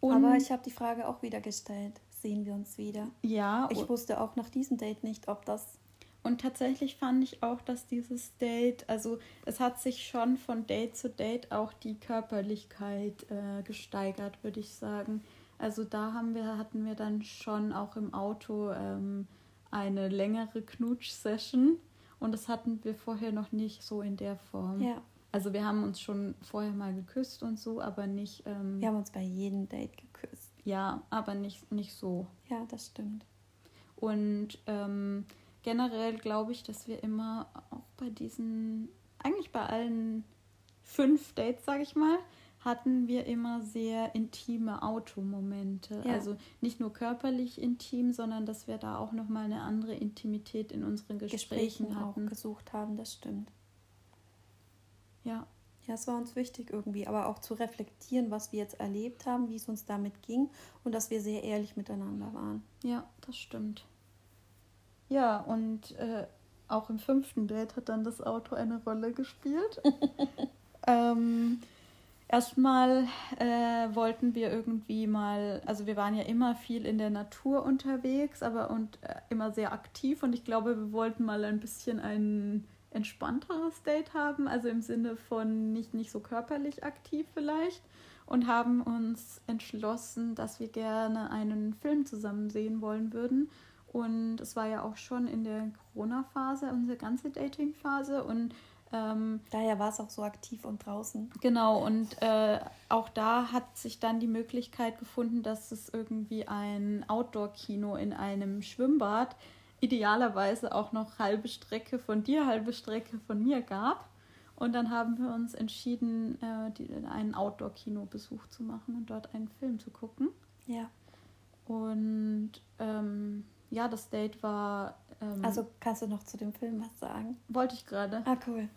Und Aber ich habe die Frage auch wieder gestellt. Sehen wir uns wieder? ja, Ich wusste auch nach diesem Date nicht, ob das. Und tatsächlich fand ich auch, dass dieses Date, also es hat sich schon von Date zu Date auch die Körperlichkeit äh, gesteigert, würde ich sagen. Also da haben wir, hatten wir dann schon auch im Auto ähm, eine längere Knutsch-Session und das hatten wir vorher noch nicht so in der Form. Ja, Also wir haben uns schon vorher mal geküsst und so, aber nicht, ähm, wir haben uns bei jedem Date geküsst. ja, aber nicht, nicht so. Ja, das stimmt. Und ähm, generell glaube ich, dass wir immer auch bei diesen, eigentlich bei allen fünf Dates, sage ich mal, hatten wir immer sehr intime Automomente. Ja. Also nicht nur körperlich intim, sondern dass wir da auch nochmal eine andere Intimität in unseren Gesprächen, Gesprächen auch hatten. gesucht haben, das stimmt. Ja, Ja, es war uns wichtig irgendwie, aber auch zu reflektieren, was wir jetzt erlebt haben, wie es uns damit ging und dass wir sehr ehrlich miteinander waren. ja, das stimmt. Ja, und äh, auch im fünften Date hat dann das Auto eine Rolle gespielt. ähm, erstmal äh, wollten wir irgendwie mal, also wir waren ja immer viel in der Natur unterwegs, aber und äh, immer sehr aktiv und ich glaube, wir wollten mal ein bisschen ein entspannteres Date haben, also im Sinne von nicht, nicht so körperlich aktiv vielleicht und haben uns entschlossen, dass wir gerne einen Film zusammen sehen wollen würden. Und es war ja auch schon in der Corona-Phase, unsere ganze Dating-Phase. Und ähm, Daher war es auch so aktiv und draußen. genau, und äh, auch da hat sich dann die Möglichkeit gefunden, dass es irgendwie ein Outdoor-Kino in einem Schwimmbad, idealerweise auch noch halbe Strecke von dir, halbe Strecke von mir gab. Und dann haben wir uns entschieden, äh, die, einen Outdoor-Kino-Besuch zu machen und dort einen Film zu gucken. Ja. Und ähm, ja, das Date war. Ähm, Also kannst du noch zu dem Film was sagen? wollte ich gerade. Ah, cool.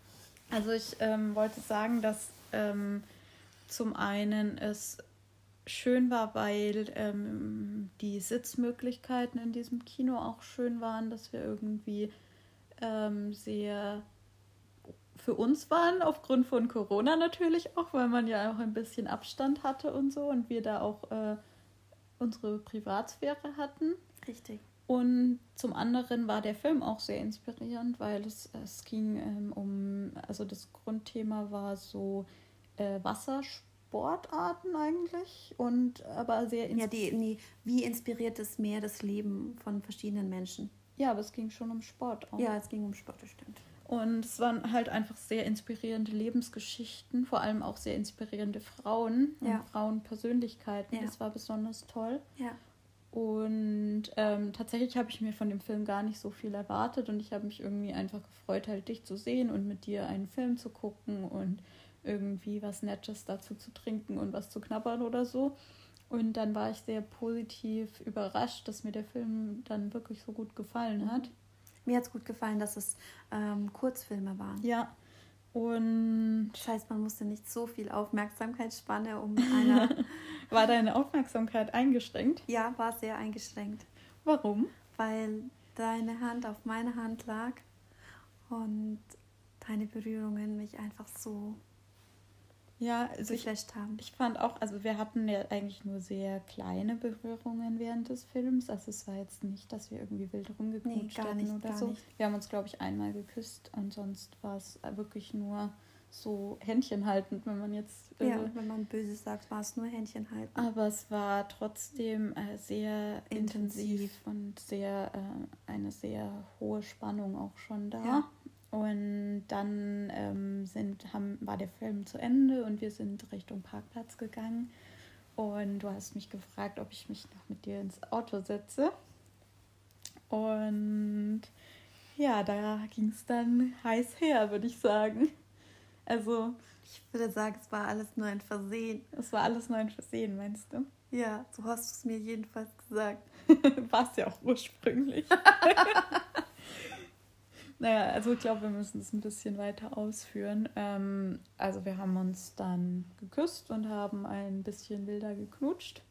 Also ich ähm, wollte sagen, dass ähm, zum einen es schön war, weil ähm, die Sitzmöglichkeiten in diesem Kino auch schön waren, dass wir irgendwie ähm, sehr für uns waren, aufgrund von Corona natürlich auch, weil man ja auch ein bisschen Abstand hatte und so und wir da auch äh, unsere Privatsphäre hatten. Richtig. Und zum anderen war der Film auch sehr inspirierend, weil es, es ging ähm, um, also das Grundthema war so äh, Wassersportarten eigentlich und aber sehr Ja, die, nee, wie inspiriert das Meer das Leben von verschiedenen Menschen? ja, aber es ging schon um Sport auch. Ja, es ging um Sport, das stimmt. Und es waren halt einfach sehr inspirierende Lebensgeschichten, vor allem auch sehr inspirierende Frauen Ja. und Frauenpersönlichkeiten. Ja. Das war besonders toll. Ja. Und ähm, tatsächlich habe ich mir von dem Film gar nicht so viel erwartet und ich habe mich irgendwie einfach gefreut, halt dich zu sehen und mit dir einen Film zu gucken und irgendwie was Nettes dazu zu trinken und was zu knabbern oder so. Und dann war ich sehr positiv überrascht, dass mir der Film dann wirklich so gut gefallen hat. Mir hat es gut gefallen, dass es ähm, Kurzfilme waren. Ja. Und Das heißt, man musste nicht so viel Aufmerksamkeitsspanne um einer. war deine Aufmerksamkeit eingeschränkt? ja, war sehr eingeschränkt. Warum? Weil deine Hand auf meiner Hand lag und deine Berührungen mich einfach so Ja, also ich, geflasht haben. ich fand auch, also wir hatten ja eigentlich nur sehr kleine Berührungen während des Films. Also es war jetzt nicht, dass wir irgendwie wild rumgeknutscht Nee, nicht, oder so. nicht. Wir haben uns, glaube ich, einmal geküsst und sonst war es wirklich nur so Händchen haltend, wenn man jetzt. Äh, Ja, wenn man böse sagt, war es nur Händchen halten. Aber es war trotzdem äh, sehr intensiv, Intensiv. und sehr äh, eine sehr hohe Spannung auch schon da. Ja. Und dann ähm, sind, haben, war der Film zu Ende und wir sind Richtung Parkplatz gegangen. Und du hast mich gefragt, ob ich mich noch mit dir ins Auto setze. Und ja, da ging es dann heiß her, würde ich sagen. Also, Ich würde sagen, es war alles nur ein Versehen. es war alles nur ein Versehen, meinst du? Ja, so hast du es mir jedenfalls gesagt. War es ja auch ursprünglich. naja, also ich glaube, wir müssen es ein bisschen weiter ausführen. Ähm, also wir haben uns dann geküsst und haben ein bisschen wilder geknutscht.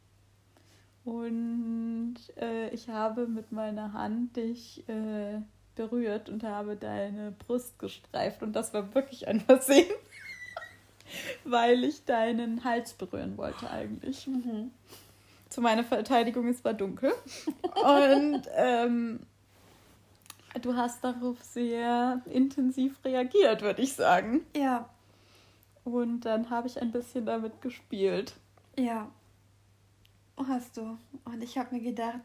Und äh, ich habe mit meiner Hand dich äh, berührt und habe deine Brust gestreift. Und das war wirklich ein Versehen, weil ich deinen Hals berühren wollte eigentlich. Zu meiner Verteidigung, es war dunkel. Und ähm, du hast darauf sehr intensiv reagiert, würde ich sagen. Ja, Und dann habe ich ein bisschen damit gespielt. ja. Hast du. Und ich habe mir gedacht,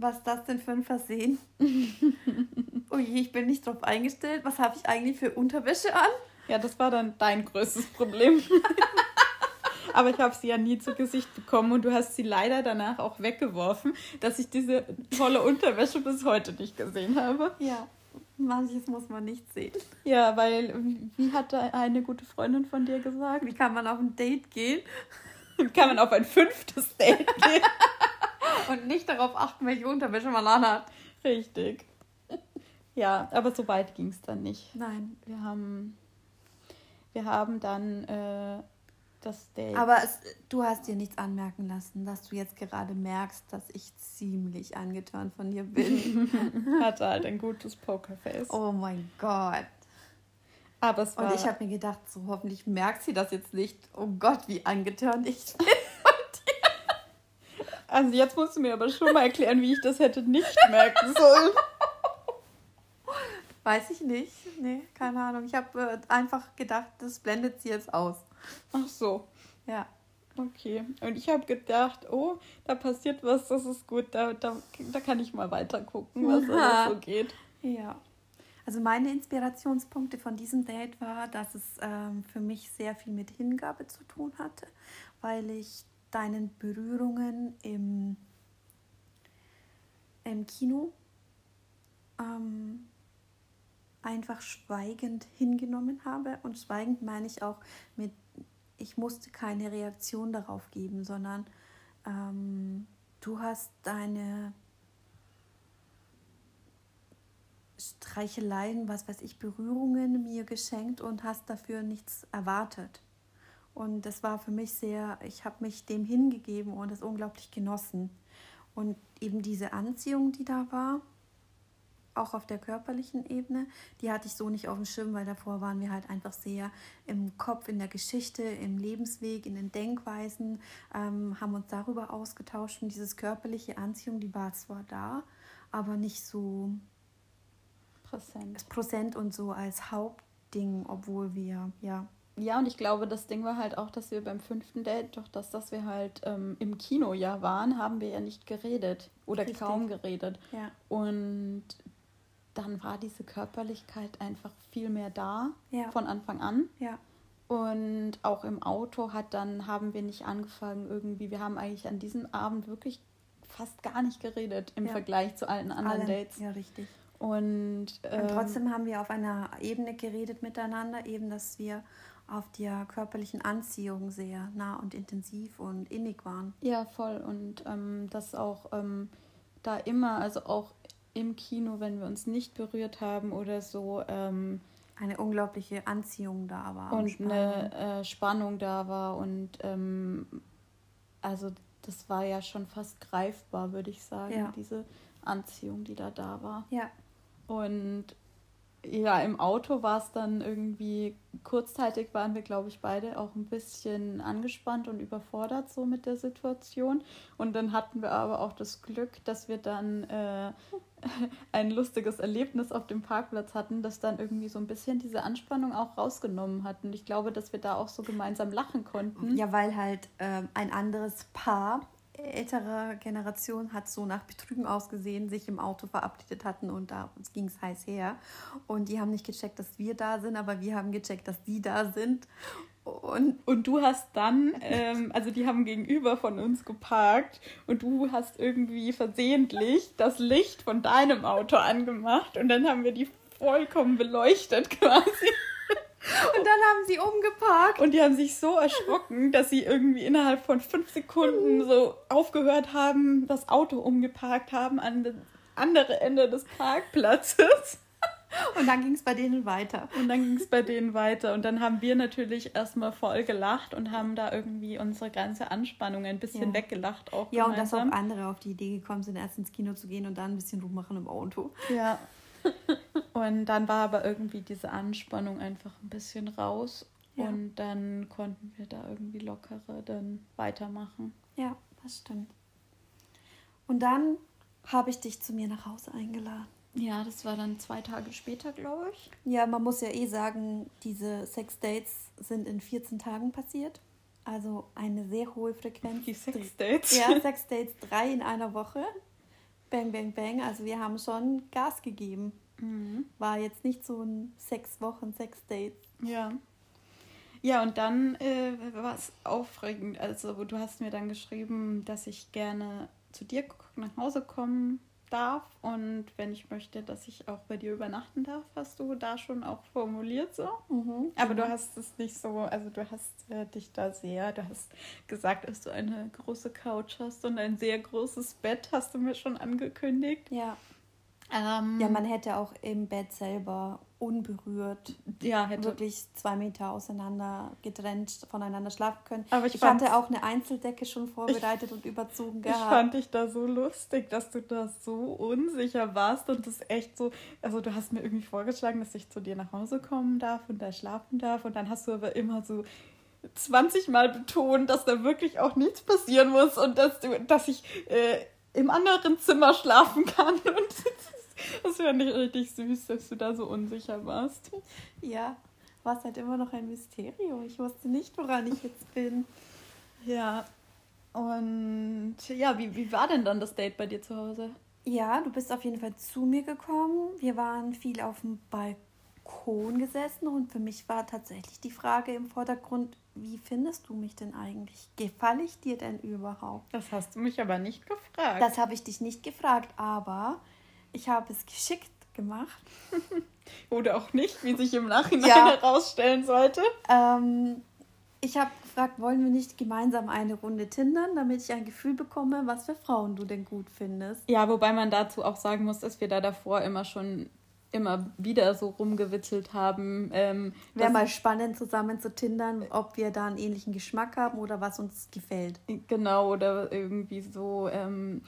was ist das denn für ein Versehen? oh je, ich bin nicht drauf eingestellt. Was habe ich eigentlich für Unterwäsche an? Ja, das war dann dein größtes Problem. Aber ich habe sie ja nie zu Gesicht bekommen und du hast sie leider danach auch weggeworfen, dass ich diese tolle Unterwäsche bis heute nicht gesehen habe. Ja, manches muss man nicht sehen. Ja, weil, wie hat eine gute Freundin von dir gesagt? Wie kann man auf ein Date gehen Kann man auf ein fünftes Date gehen? und nicht darauf achten, welche Unterwäsche man anhat? Richtig. Ja, aber so weit ging es dann nicht. Nein. Wir haben, wir haben dann äh, das Date. Aber es, du hast dir nichts anmerken lassen, dass du jetzt gerade merkst, dass ich ziemlich angetan von dir bin. hatte halt ein gutes Pokerface. oh mein Gott. Aber es war. Und ich habe mir gedacht, so hoffentlich merkt sie das jetzt nicht. Oh Gott, wie angetan ich bin. Also jetzt musst du mir aber schon mal erklären, wie ich das hätte nicht merken sollen. Weiß ich nicht. Nee, keine Ahnung. Ich habe äh, einfach gedacht, das blendet sie jetzt aus. Ach so. Ja. Okay. Und ich habe gedacht, oh, da passiert was, das ist gut. Da, da, da kann ich mal weiter gucken, was Aha. so geht. Ja. Also meine Inspirationspunkte von diesem Date war, dass es ähm, für mich sehr viel mit Hingabe zu tun hatte, weil ich deinen Berührungen im, im Kino ähm, einfach schweigend hingenommen habe. Und schweigend meine ich auch mit, ich musste keine Reaktion darauf geben, sondern ähm, du hast deine Streicheleien, was weiß ich, Berührungen mir geschenkt und hast dafür nichts erwartet. Und das war für mich sehr, ich habe mich dem hingegeben und es unglaublich genossen. Und eben diese Anziehung, die da war, auch auf der körperlichen Ebene, die hatte ich so nicht auf dem Schirm, weil davor waren wir halt einfach sehr im Kopf, in der Geschichte, im Lebensweg, in den Denkweisen, ähm, haben uns darüber ausgetauscht. Und dieses körperliche Anziehung, die war zwar da, aber nicht so Präsent. Prozent und so als Hauptding, obwohl wir, ja, Ja, und ich glaube, das Ding war halt auch, dass wir beim fünften Date, doch dass, dass wir halt ähm, im Kino ja waren, haben wir ja nicht geredet oder Richtig. kaum geredet. ja, Und dann war diese Körperlichkeit einfach viel mehr da Ja. von Anfang an. ja, Und auch im Auto hat dann, haben wir nicht angefangen irgendwie, wir haben eigentlich an diesem Abend wirklich fast gar nicht geredet im Ja. Vergleich zu allen anderen allen, Dates. ja, richtig. Und, ähm, Und trotzdem haben wir auf einer Ebene geredet miteinander, eben, dass wir auf der körperlichen Anziehung sehr nah und intensiv und innig waren. Ja, voll. Und ähm, das auch ähm, da immer, also auch im Kino, wenn wir uns nicht berührt haben oder so, ähm, Eine unglaubliche Anziehung da war. und eine äh, Spannung da war und ähm, also das war ja schon fast greifbar, würde ich sagen, Ja. diese Anziehung, die da da war. Ja. Und ja, im Auto war es dann irgendwie, kurzzeitig waren wir, glaube ich, beide auch ein bisschen angespannt und überfordert so mit der Situation. Und dann hatten wir aber auch das Glück, dass wir dann äh, ein lustiges Erlebnis auf dem Parkplatz hatten, das dann irgendwie so ein bisschen diese Anspannung auch rausgenommen hat. Und ich glaube, dass wir da auch so gemeinsam lachen konnten. Ja, weil halt ähm, ein anderes Paar älterer Generation hat so nach Betrügen ausgesehen, sich im Auto verabredet hatten und da ging es heiß her. Und die haben nicht gecheckt, dass wir da sind, aber wir haben gecheckt, dass die da sind. Und Und du hast dann, ähm, also die haben gegenüber von uns geparkt und du hast irgendwie versehentlich das Licht von deinem Auto angemacht und dann haben wir die vollkommen beleuchtet quasi. Und dann haben sie umgeparkt. Und die haben sich so erschrocken, dass sie irgendwie innerhalb von fünf Sekunden so aufgehört haben, das Auto umgeparkt haben an das andere Ende des Parkplatzes. Und dann ging es bei denen weiter. Und dann ging es bei denen weiter. Und dann haben wir natürlich erstmal voll gelacht und haben da irgendwie unsere ganze Anspannung ein bisschen Ja. weggelacht auch Ja, und dass auch gemeinsam. andere auf die Idee gekommen sind, erst ins Kino zu gehen und dann ein bisschen rummachen im Auto. Ja. Und dann war aber irgendwie diese Anspannung einfach ein bisschen raus. Ja. Und dann konnten wir da irgendwie lockerer dann weitermachen. Ja, das stimmt. Und dann habe ich dich zu mir nach Hause eingeladen. Ja, das war dann zwei Tage später, glaube ich. Ja, man muss ja eh sagen, diese Sex-Dates sind in 14 Tagen passiert. Also eine sehr hohe Frequenz. Die Sex-Dates. Ja, Sex-Dates drei in einer Woche. Bang, bang, bang. Also wir haben schon Gas gegeben. Mhm. War jetzt nicht so ein sechs Wochen Sex-Date. Ja. Ja, und dann äh, war es aufregend. Also, du hast mir dann geschrieben, dass ich gerne zu dir nach Hause kommen darf und wenn ich möchte, dass ich auch bei dir übernachten darf, hast du da schon auch formuliert so. Mhm. Aber du hast es nicht so, also du hast äh, dich da sehr, du hast gesagt, dass du eine große Couch hast und ein sehr großes Bett, hast du mir schon angekündigt. Ja. Ähm, ja, man hätte auch im Bett selber unberührt ja, hätte wirklich zwei Meter auseinander getrennt voneinander schlafen können. Aber ich ich hatte auch eine Einzeldecke schon vorbereitet und überzogen Ich gehabt. fand dich da so lustig, dass du da so unsicher warst und das echt so, also du hast mir irgendwie vorgeschlagen, dass ich zu dir nach Hause kommen darf und da schlafen darf und dann hast du aber immer so 20 Mal betont, dass da wirklich auch nichts passieren muss und dass du, dass ich äh, im anderen Zimmer schlafen kann und das fand ich richtig süß, dass du da so unsicher warst. Ja, war es halt immer noch ein Mysterium. Ich wusste nicht, woran ich jetzt bin. Ja. Und ja, wie, wie war denn dann das Date bei dir zu Hause? Ja, du bist auf jeden Fall zu mir gekommen. Wir waren viel auf dem Balkon gesessen und für mich war tatsächlich die Frage im Vordergrund, wie findest du mich denn eigentlich? Gefalle ich dir denn überhaupt? Das hast du mich aber nicht gefragt. Das habe ich dich nicht gefragt, aber ich habe es geschickt gemacht. Oder auch nicht, wie sich im Nachhinein Ja. herausstellen sollte. Ähm, ich habe gefragt, wollen wir nicht gemeinsam eine Runde tindern, damit ich ein Gefühl bekomme, was für Frauen du denn gut findest? Ja, wobei man dazu auch sagen muss, dass wir da davor immer schon immer wieder so rumgewitzelt haben. Ähm, Wäre mal spannend, zusammen zu tindern, ob wir da einen ähnlichen Geschmack haben oder was uns gefällt. Genau, oder irgendwie so. Ähm,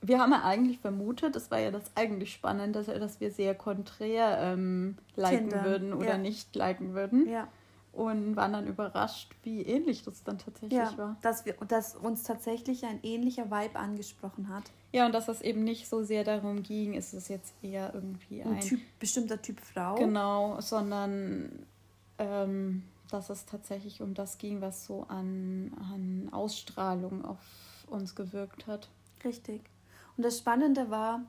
wir haben ja eigentlich vermutet, das war ja das eigentlich Spannende, dass, wir sehr konträr ähm, liken Tindern, würden oder ja. nicht liken würden. Ja, Und waren dann überrascht, wie ähnlich das dann tatsächlich ja war. dass, wir, dass uns tatsächlich ein ähnlicher Vibe angesprochen hat. Ja, und dass es eben nicht so sehr darum ging, ist es jetzt eher irgendwie Ein ein typ, bestimmter Typ Frau. Genau, sondern ähm, dass es tatsächlich um das ging, was so an, an Ausstrahlung auf uns gewirkt hat. Richtig. Und das Spannende war,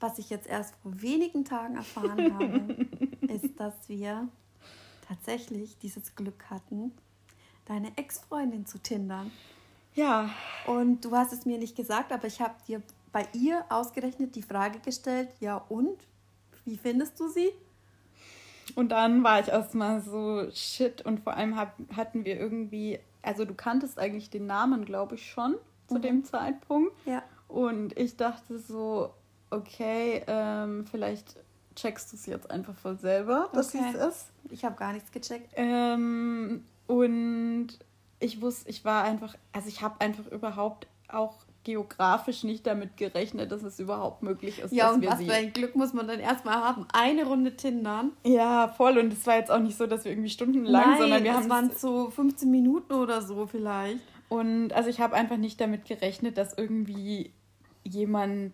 was ich jetzt erst vor wenigen Tagen erfahren habe, ist, dass wir tatsächlich dieses Glück hatten, deine Ex-Freundin zu tindern. Ja, Und du hast es mir nicht gesagt, aber ich habe dir bei ihr ausgerechnet die Frage gestellt, ja und? Wie findest du sie? und dann war ich erstmal so shit und vor allem hab, hatten wir irgendwie, also du kanntest eigentlich den Namen, glaube ich, schon zu Mhm. dem Zeitpunkt. Ja. Und ich dachte so, okay, ähm, vielleicht checkst du es jetzt einfach voll selber, dass Okay. es ist. Ich habe gar nichts gecheckt. Ähm, und ich wusste, ich war einfach, also ich habe einfach überhaupt auch geografisch nicht damit gerechnet, dass es überhaupt möglich ist. Ja, dass und wir was für ein Glück muss man dann erstmal haben. Eine Runde Tindern. Ja, voll. Und es war jetzt auch nicht so, dass wir irgendwie stundenlang, Nein, sondern wir es haben waren so 15 Minuten oder so vielleicht. Und also ich habe einfach nicht damit gerechnet, dass irgendwie jemand,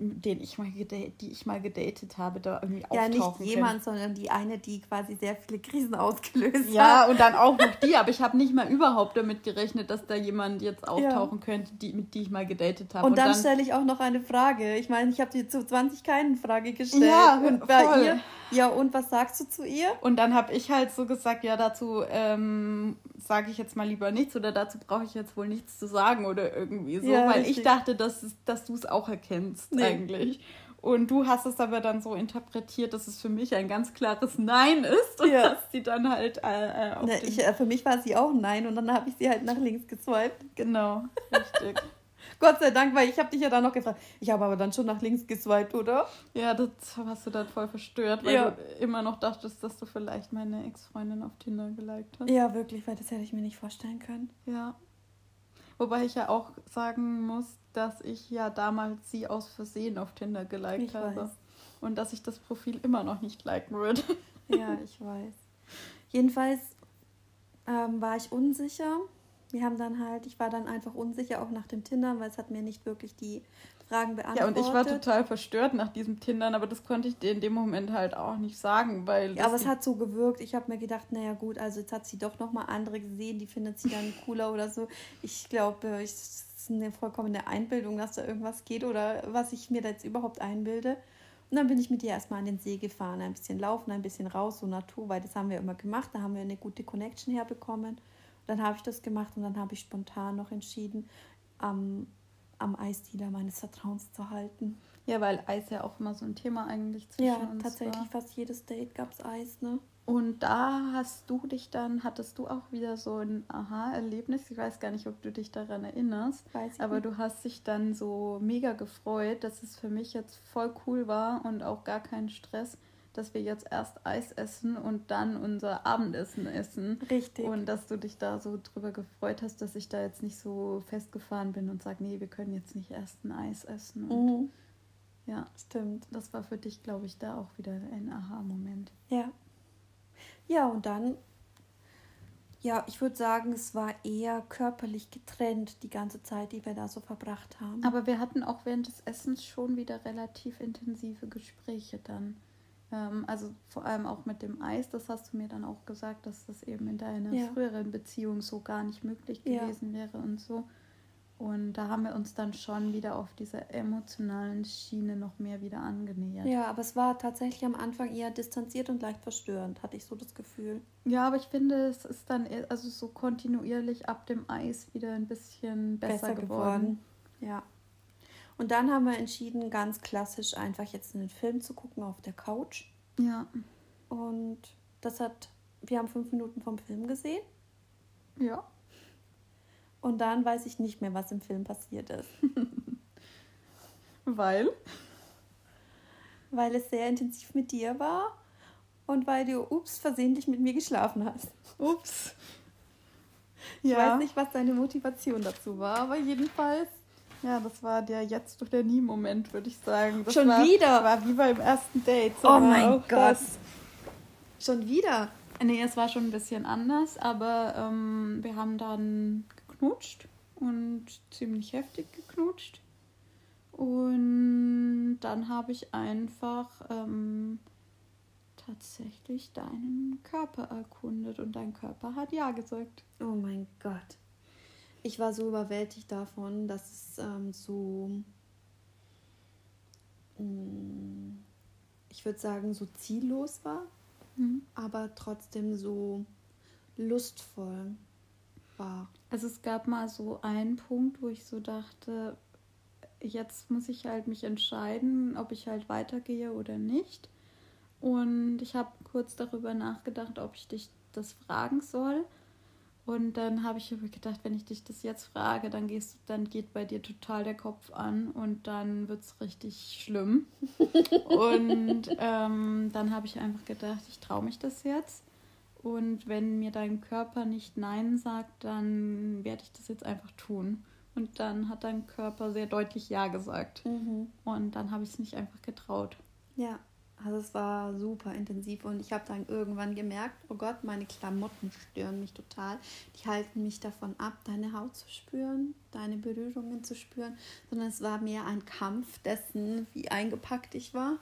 den ich mal gedatet, die ich mal gedatet habe, da irgendwie Ja, nicht auftauchen jemand, sondern die eine, die quasi sehr viele Krisen ausgelöst könnte. hat. Ja, und dann auch noch die, aber ich habe nicht mal überhaupt damit gerechnet, dass da jemand jetzt auftauchen könnte, die, mit die ich mal gedatet habe. Und, dann, stelle ich auch noch eine Frage. Ich meine, ich habe dir zu 20 keine Frage gestellt. Ja, und bei voll. ihr. Ja, und was sagst du zu ihr? Und dann habe ich halt so gesagt, ja, dazu ähm, sage ich jetzt mal lieber nichts oder dazu brauche ich jetzt wohl nichts zu sagen oder irgendwie so, Ja, weil richtig. ich dachte, dass, dass du es auch erkennst Nee. eigentlich. Und du hast es aber dann so interpretiert, dass es für mich ein ganz klares Nein ist und Ja. dass sie dann halt äh, äh, auf Na, ich, äh, für mich war sie auch ein Nein und dann habe ich sie halt nach links geswiped. Genau, richtig. Gott sei Dank, weil ich habe dich ja dann noch gefragt. Ich habe aber dann schon nach links geswiped, oder? ja, das hast du dann voll verstört, weil Ja. du immer noch dachtest, dass du vielleicht meine Ex-Freundin auf Tinder geliked hast. Ja, wirklich, weil das hätte ich mir nicht vorstellen können. Ja. Wobei ich ja auch sagen muss, dass ich ja damals sie aus Versehen auf Tinder geliked Ich habe. weiß. Und dass ich das Profil immer noch nicht liken würde. Ja, ich weiß. Jedenfalls ähm, war ich unsicher. Wir haben dann halt, ich war dann einfach unsicher auch nach dem Tindern, weil es hat mir nicht wirklich die Fragen beantwortet. Ja, und ich war total verstört nach diesem Tindern, aber das konnte ich dir in dem Moment halt auch nicht sagen, weil. Ja, aber es hat so gewirkt. Ich habe mir gedacht, naja gut, also jetzt hat sie doch nochmal andere gesehen, die findet sie dann cooler oder so. Ich glaube, es ist eine vollkommene Einbildung, dass da irgendwas geht oder was ich mir da jetzt überhaupt einbilde. Und dann bin ich mit ihr erstmal an den See gefahren, ein bisschen laufen, ein bisschen raus, so Natur, weil das haben wir immer gemacht. Da haben wir eine gute Connection herbekommen. Dann habe ich das gemacht und dann habe ich spontan noch entschieden, am, am Eisdealer meines Vertrauens zu halten. ja, weil Eis ja auch immer so ein Thema eigentlich zwischen Ja, uns tatsächlich war. fast jedes Date gab es Eis, ne? Und da hast du dich dann, hattest du auch wieder so ein Aha-Erlebnis. Ich weiß gar nicht, ob du dich daran erinnerst. Weiß ich Aber nicht. du hast dich dann so mega gefreut, dass es für mich jetzt voll cool war und auch gar kein Stress, dass wir jetzt erst Eis essen und dann unser Abendessen essen. Richtig. Und dass du dich da so drüber gefreut hast, dass ich da jetzt nicht so festgefahren bin und sage, nee, wir können jetzt nicht erst ein Eis essen. Und Mhm, ja, stimmt. das war für dich, glaube ich, da auch wieder ein Aha-Moment. Ja. Ja, und dann, ja, ich würde sagen, es war eher körperlich getrennt die ganze Zeit, die wir da so verbracht haben. Aber wir hatten auch während des Essens schon wieder relativ intensive Gespräche dann. Ähm, also vor allem auch mit dem Eis, das hast du mir dann auch gesagt, dass das eben in deiner Ja. früheren Beziehung so gar nicht möglich Ja. gewesen wäre und so. Und da haben wir uns dann schon wieder auf dieser emotionalen Schiene noch mehr wieder angenähert. ja, aber es war tatsächlich am Anfang eher distanziert und leicht verstörend, hatte ich so das Gefühl. Ja, aber ich finde, es ist dann eher- also so kontinuierlich ab dem Eis wieder ein bisschen besser, geworden. Ja. Und dann haben wir entschieden, ganz klassisch einfach jetzt einen Film zu gucken auf der Couch. Ja, Und das hat, wir haben fünf Minuten vom Film gesehen. ja. Und dann weiß ich nicht mehr, was im Film passiert ist. Weil? weil es sehr intensiv mit dir war und weil du, ups, versehentlich mit mir geschlafen hast. Ups. Ich weiß nicht, was deine Motivation dazu war, aber jedenfalls. Ja, das war der Jetzt oder Nie Moment, würde ich sagen. Das Schon war, wieder? War wie beim ersten Date. So Oh mein Gott. Schon wieder. Nee, es war schon ein bisschen anders, aber ähm, wir haben dann geknutscht und ziemlich heftig geknutscht. Und dann habe ich einfach ähm, tatsächlich deinen Körper erkundet und dein Körper hat Ja gesagt. Oh mein Gott. Ich war so überwältigt davon, dass es ähm, so, mm, ich würde sagen, so ziellos war, aber trotzdem so lustvoll war. Also es gab mal so einen Punkt, wo ich so dachte, jetzt muss ich halt mich entscheiden, ob ich halt weitergehe oder nicht. Und ich habe kurz darüber nachgedacht, ob ich dich das fragen soll. Und dann habe ich aber gedacht, wenn ich dich das jetzt frage, dann gehst dann geht bei dir total der Kopf an und dann wird es richtig schlimm. und ähm, dann habe ich einfach gedacht, ich traue mich das jetzt. Und wenn mir dein Körper nicht Nein sagt, dann werde ich das jetzt einfach tun. Und dann hat dein Körper sehr deutlich Ja gesagt. Mhm. Und dann habe ich es nicht einfach getraut. Ja, also es war super intensiv und ich habe dann irgendwann gemerkt, oh Gott, meine Klamotten stören mich total. Die halten mich davon ab, deine Haut zu spüren, deine Berührungen zu spüren, sondern es war mehr ein Kampf dessen, wie eingepackt ich war.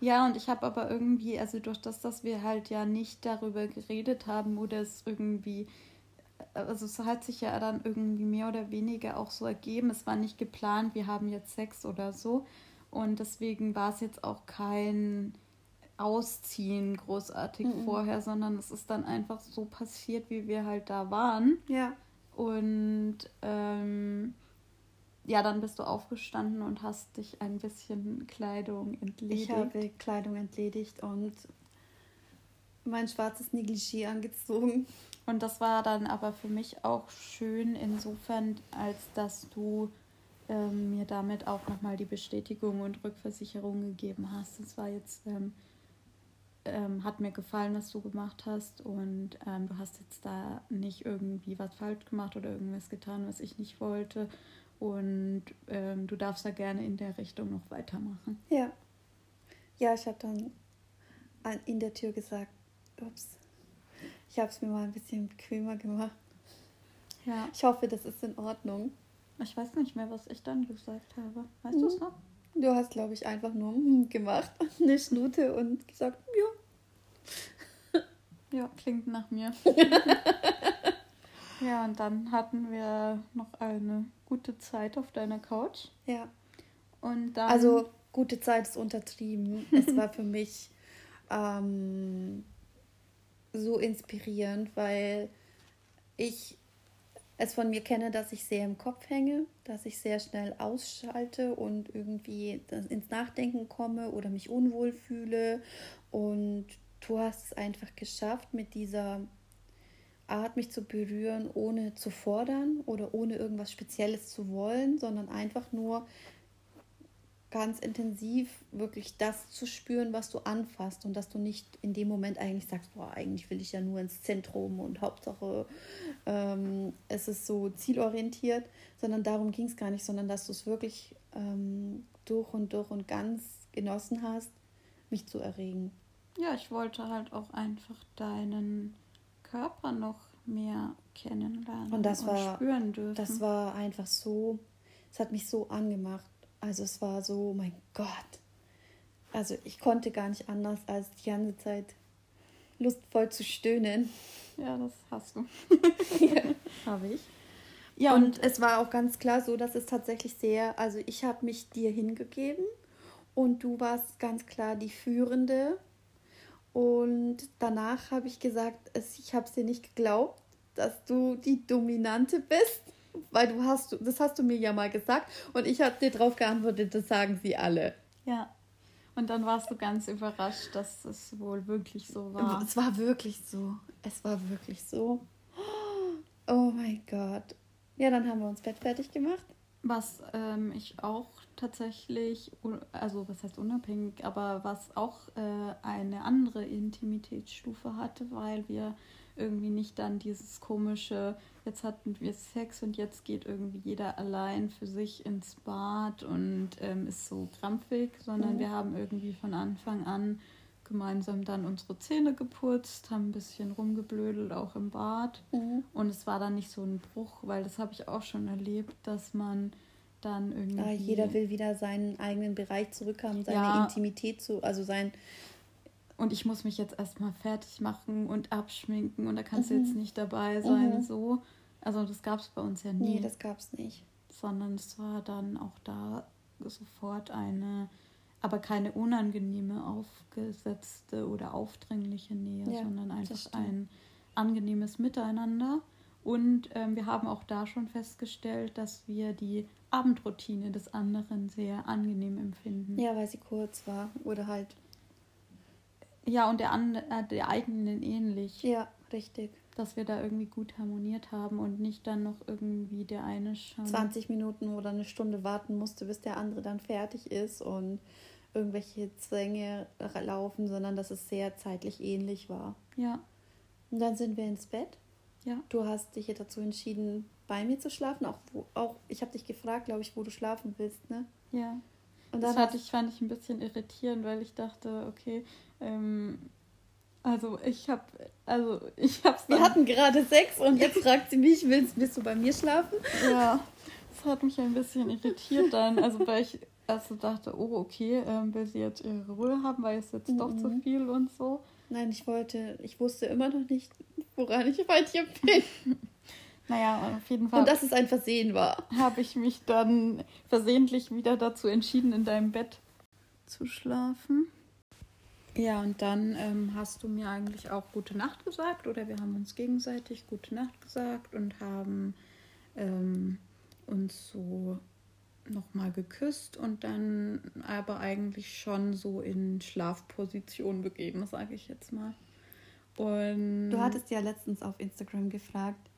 Ja, und ich habe aber irgendwie, also durch das, dass wir halt ja nicht darüber geredet haben oder es irgendwie, also es hat sich ja dann irgendwie mehr oder weniger auch so ergeben. Es war nicht geplant, wir haben jetzt Sex oder so. Und deswegen war es jetzt auch kein Ausziehen großartig Mhm. vorher, sondern es ist dann einfach so passiert, wie wir halt da waren. Ja. Und ähm, ja, dann bist du aufgestanden und hast dich ein bisschen Kleidung entledigt. Ich habe Kleidung entledigt und mein schwarzes Negligé angezogen. Und das war dann aber für mich auch schön insofern, als dass du ähm, mir damit auch nochmal die Bestätigung und Rückversicherung gegeben hast. Es war jetzt, ähm, ähm, hat mir gefallen, was du gemacht hast und ähm, du hast jetzt da nicht irgendwie was falsch gemacht oder irgendwas getan, was ich nicht wollte. Und ähm, du darfst da gerne in der Richtung noch weitermachen. Ja. Ja, ich habe dann an- in der Tür gesagt, ups, ich habe es mir mal ein bisschen bequemer gemacht. Ja. Ich hoffe, das ist in Ordnung. Ich weiß nicht mehr, was ich dann gesagt habe. Weißt du es Mhm. noch? Du hast, glaube ich, einfach nur hm gemacht, eine Schnute und gesagt, ja. Ja, klingt nach mir. ja, und dann hatten wir noch eine gute Zeit auf deiner Couch. Ja. Und dann. Also, gute Zeit ist untertrieben. Es war für mich ähm, so inspirierend, weil ich es von mir kenne, dass ich sehr im Kopf hänge, dass ich sehr schnell ausschalte und irgendwie ins Nachdenken komme oder mich unwohl fühle. Und du hast es einfach geschafft, mit dieser Art, mich zu berühren, ohne zu fordern oder ohne irgendwas Spezielles zu wollen, sondern einfach nur ganz intensiv wirklich das zu spüren, was du anfasst und dass du nicht in dem Moment eigentlich sagst, boah, eigentlich will ich ja nur ins Zentrum und Hauptsache ähm, es ist so zielorientiert, sondern darum ging es gar nicht, sondern dass du es wirklich ähm, durch und durch und ganz genossen hast, mich zu erregen. ja, ich wollte halt auch einfach deinen Körper noch mehr kennenlernen Und das war- spüren dürfen. Das war einfach so, es hat mich so angemacht. Also es war so, mein Gott. Also ich konnte gar nicht anders, als die ganze Zeit lustvoll zu stöhnen. ja, das hast du. ja. Habe ich. Ja, und es war auch ganz klar so, dass es tatsächlich sehr, also ich habe mich dir hingegeben und du warst ganz klar die Führende. Und danach habe ich gesagt, es, ich habe es dir nicht geglaubt, dass du die Dominante bist, weil du hast, das hast du mir ja mal gesagt und ich habe dir darauf geantwortet, das sagen sie alle. Ja. Und dann warst du ganz überrascht, dass es wohl wirklich so war. Es war wirklich so. Es war wirklich so. Oh mein Gott. Ja, dann haben wir uns Bett fertig gemacht. Was ähm, ich auch tatsächlich, also was heißt unabhängig, aber was auch äh, eine andere Intimitätsstufe hatte, weil wir irgendwie nicht dann dieses komische, jetzt hatten wir Sex und jetzt geht irgendwie jeder allein für sich ins Bad und ähm, ist so krampfig, sondern Mhm. wir haben irgendwie von Anfang an gemeinsam dann unsere Zähne geputzt, haben ein bisschen rumgeblödelt, auch im Bad. Und es war dann nicht so ein Bruch, weil das habe ich auch schon erlebt, dass man dann irgendwie. Ah, jeder will wieder seinen eigenen Bereich zurückhaben, seine Ja. Intimität zu, also sein. Und ich muss mich jetzt erstmal fertig machen und abschminken und da kannst du Mhm. jetzt nicht dabei sein, Mhm. so. Also das gab es bei uns ja nie. Nee, das gab's nicht. sondern es war dann auch da sofort eine, aber keine unangenehme, aufgesetzte oder aufdringliche Nähe, Ja, sondern einfach ein angenehmes Miteinander. Und ähm, wir haben auch da schon festgestellt, dass wir die Abendroutine des anderen sehr angenehm empfinden. Ja, weil sie kurz war oder halt. Ja, und der, an, äh, der eigenen ähnlich, Ja, richtig. dass wir da irgendwie gut harmoniert haben und nicht dann noch irgendwie der eine schon. 20 Minuten oder eine Stunde warten musste, bis der andere dann fertig ist und irgendwelche Zwänge laufen, sondern dass es sehr zeitlich ähnlich war. Ja. Und dann sind wir ins Bett. Ja. Du hast dich ja dazu entschieden, bei mir zu schlafen. Auch, wo, auch ich habe dich gefragt, glaube ich, wo du schlafen willst, ne? Ja. Und das fand ich, fand ich ein bisschen irritierend, weil ich dachte, okay, ähm, also ich habe, also ich habe Wir hatten gerade Sex und jetzt fragt sie mich, willst, willst du bei mir schlafen? Ja, das hat mich ein bisschen irritiert dann. Also weil ich erst so dachte, oh okay, ähm, will sie jetzt ihre Ruhe haben, weil es jetzt doch zu Mhm. viel und so. Nein, ich wollte, ich wusste immer noch nicht, woran ich bei dir bin. Naja, auf jeden Fall Und dass es ein Versehen war. habe ich mich dann versehentlich wieder dazu entschieden, in deinem Bett zu schlafen. Ja, und dann ähm, hast du mir eigentlich auch gute Nacht gesagt oder wir haben uns gegenseitig gute Nacht gesagt und haben ähm, uns so nochmal geküsst und dann aber eigentlich schon so in Schlafposition begeben, sage ich jetzt mal. Und Du hattest ja letztens auf Instagram gefragt,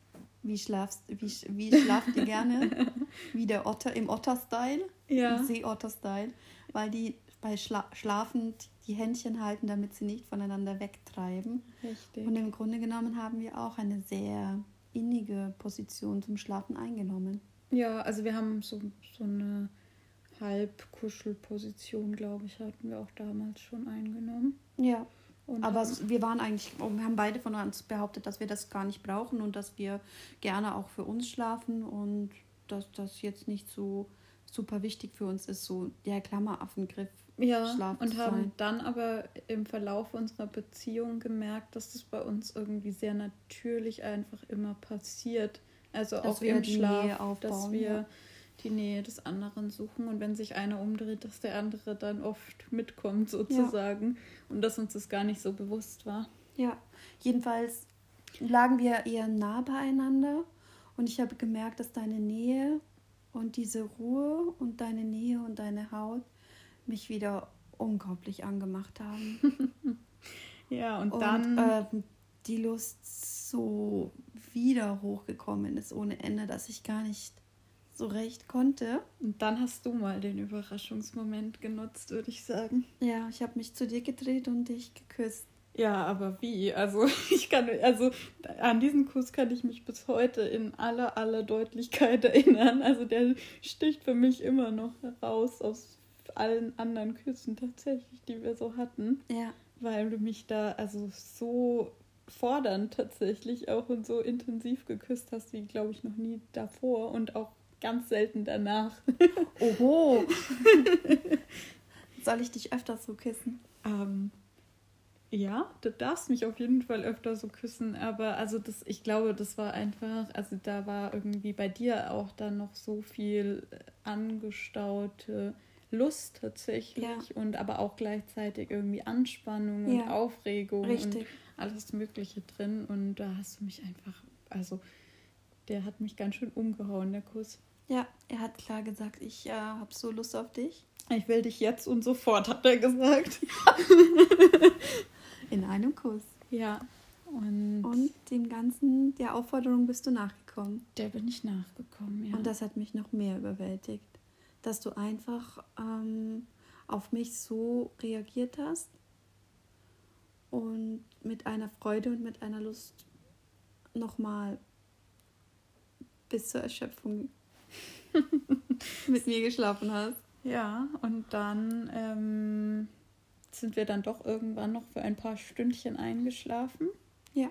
wie schlafst, wie, wie schlaft ihr gerne? wie der Otter im Otter-Style, ja. im Seeotter-Style, weil die bei Schla Schlafen die Händchen halten, damit sie nicht voneinander wegtreiben. richtig. Und im Grunde genommen haben wir auch eine sehr innige Position zum Schlafen eingenommen. Ja, also wir haben so, so eine Halbkuschelposition, glaube ich, hatten wir auch damals schon eingenommen. Ja. Und Aber wir waren eigentlich, wir haben beide von uns behauptet, dass wir das gar nicht brauchen und dass wir gerne auch für uns schlafen und dass das jetzt nicht so super wichtig für uns ist, so der Klammeraffengriff. Ja, Schlaf und haben sein. dann aber im Verlauf unserer Beziehung gemerkt, dass das bei uns irgendwie sehr natürlich einfach immer passiert. Also Dass auch im Schlaf, aufbauen, dass wir ja. die Nähe des anderen suchen und wenn sich einer umdreht, dass der andere dann oft mitkommt sozusagen und dass uns das gar nicht so bewusst war. Ja, jedenfalls lagen wir eher nah beieinander und ich habe gemerkt, dass deine Nähe und diese Ruhe und deine Nähe und deine Haut mich wieder unglaublich angemacht haben. Ja, und, Und dann ähm, die Lust so wieder hochgekommen ist ohne Ende, dass ich gar nicht so recht konnte. Und dann hast du mal den Überraschungsmoment genutzt, würde ich sagen. Ja, ich habe mich zu dir gedreht und dich geküsst. Ja, aber wie? Also ich kann, also an diesen Kuss kann ich mich bis heute in aller, aller Deutlichkeit erinnern. Also der sticht für mich immer noch heraus aus allen anderen Küssen tatsächlich, die wir so hatten, Ja, weil du mich da also so fordernd tatsächlich auch und so intensiv geküsst hast, wie glaube ich noch nie davor und auch ganz selten danach. oho. Soll ich dich öfter so küssen? Ähm, ja, du darfst mich auf jeden Fall öfter so küssen, aber also das, ich glaube, das war einfach, also da war irgendwie bei dir auch dann noch so viel angestaute Lust tatsächlich Ja. und aber auch gleichzeitig irgendwie Anspannung und Aufregung Richtig. und alles Mögliche drin und da hast du mich einfach, also der hat mich ganz schön umgehauen, der Kuss. Ja, er hat klar gesagt, ich äh, habe so Lust auf dich. Ich will dich jetzt und sofort, hat er gesagt. In einem Kuss. Ja. Und, Und dem Ganzen, der Aufforderung bist du nachgekommen. der bin ich nachgekommen, ja. Und das hat mich noch mehr überwältigt, dass du einfach ähm, auf mich so reagiert hast und mit einer Freude und mit einer Lust nochmal bis zur Erschöpfung mit mir geschlafen hast. Ja, und dann ähm, sind wir dann doch irgendwann noch für ein paar Stündchen eingeschlafen. Ja.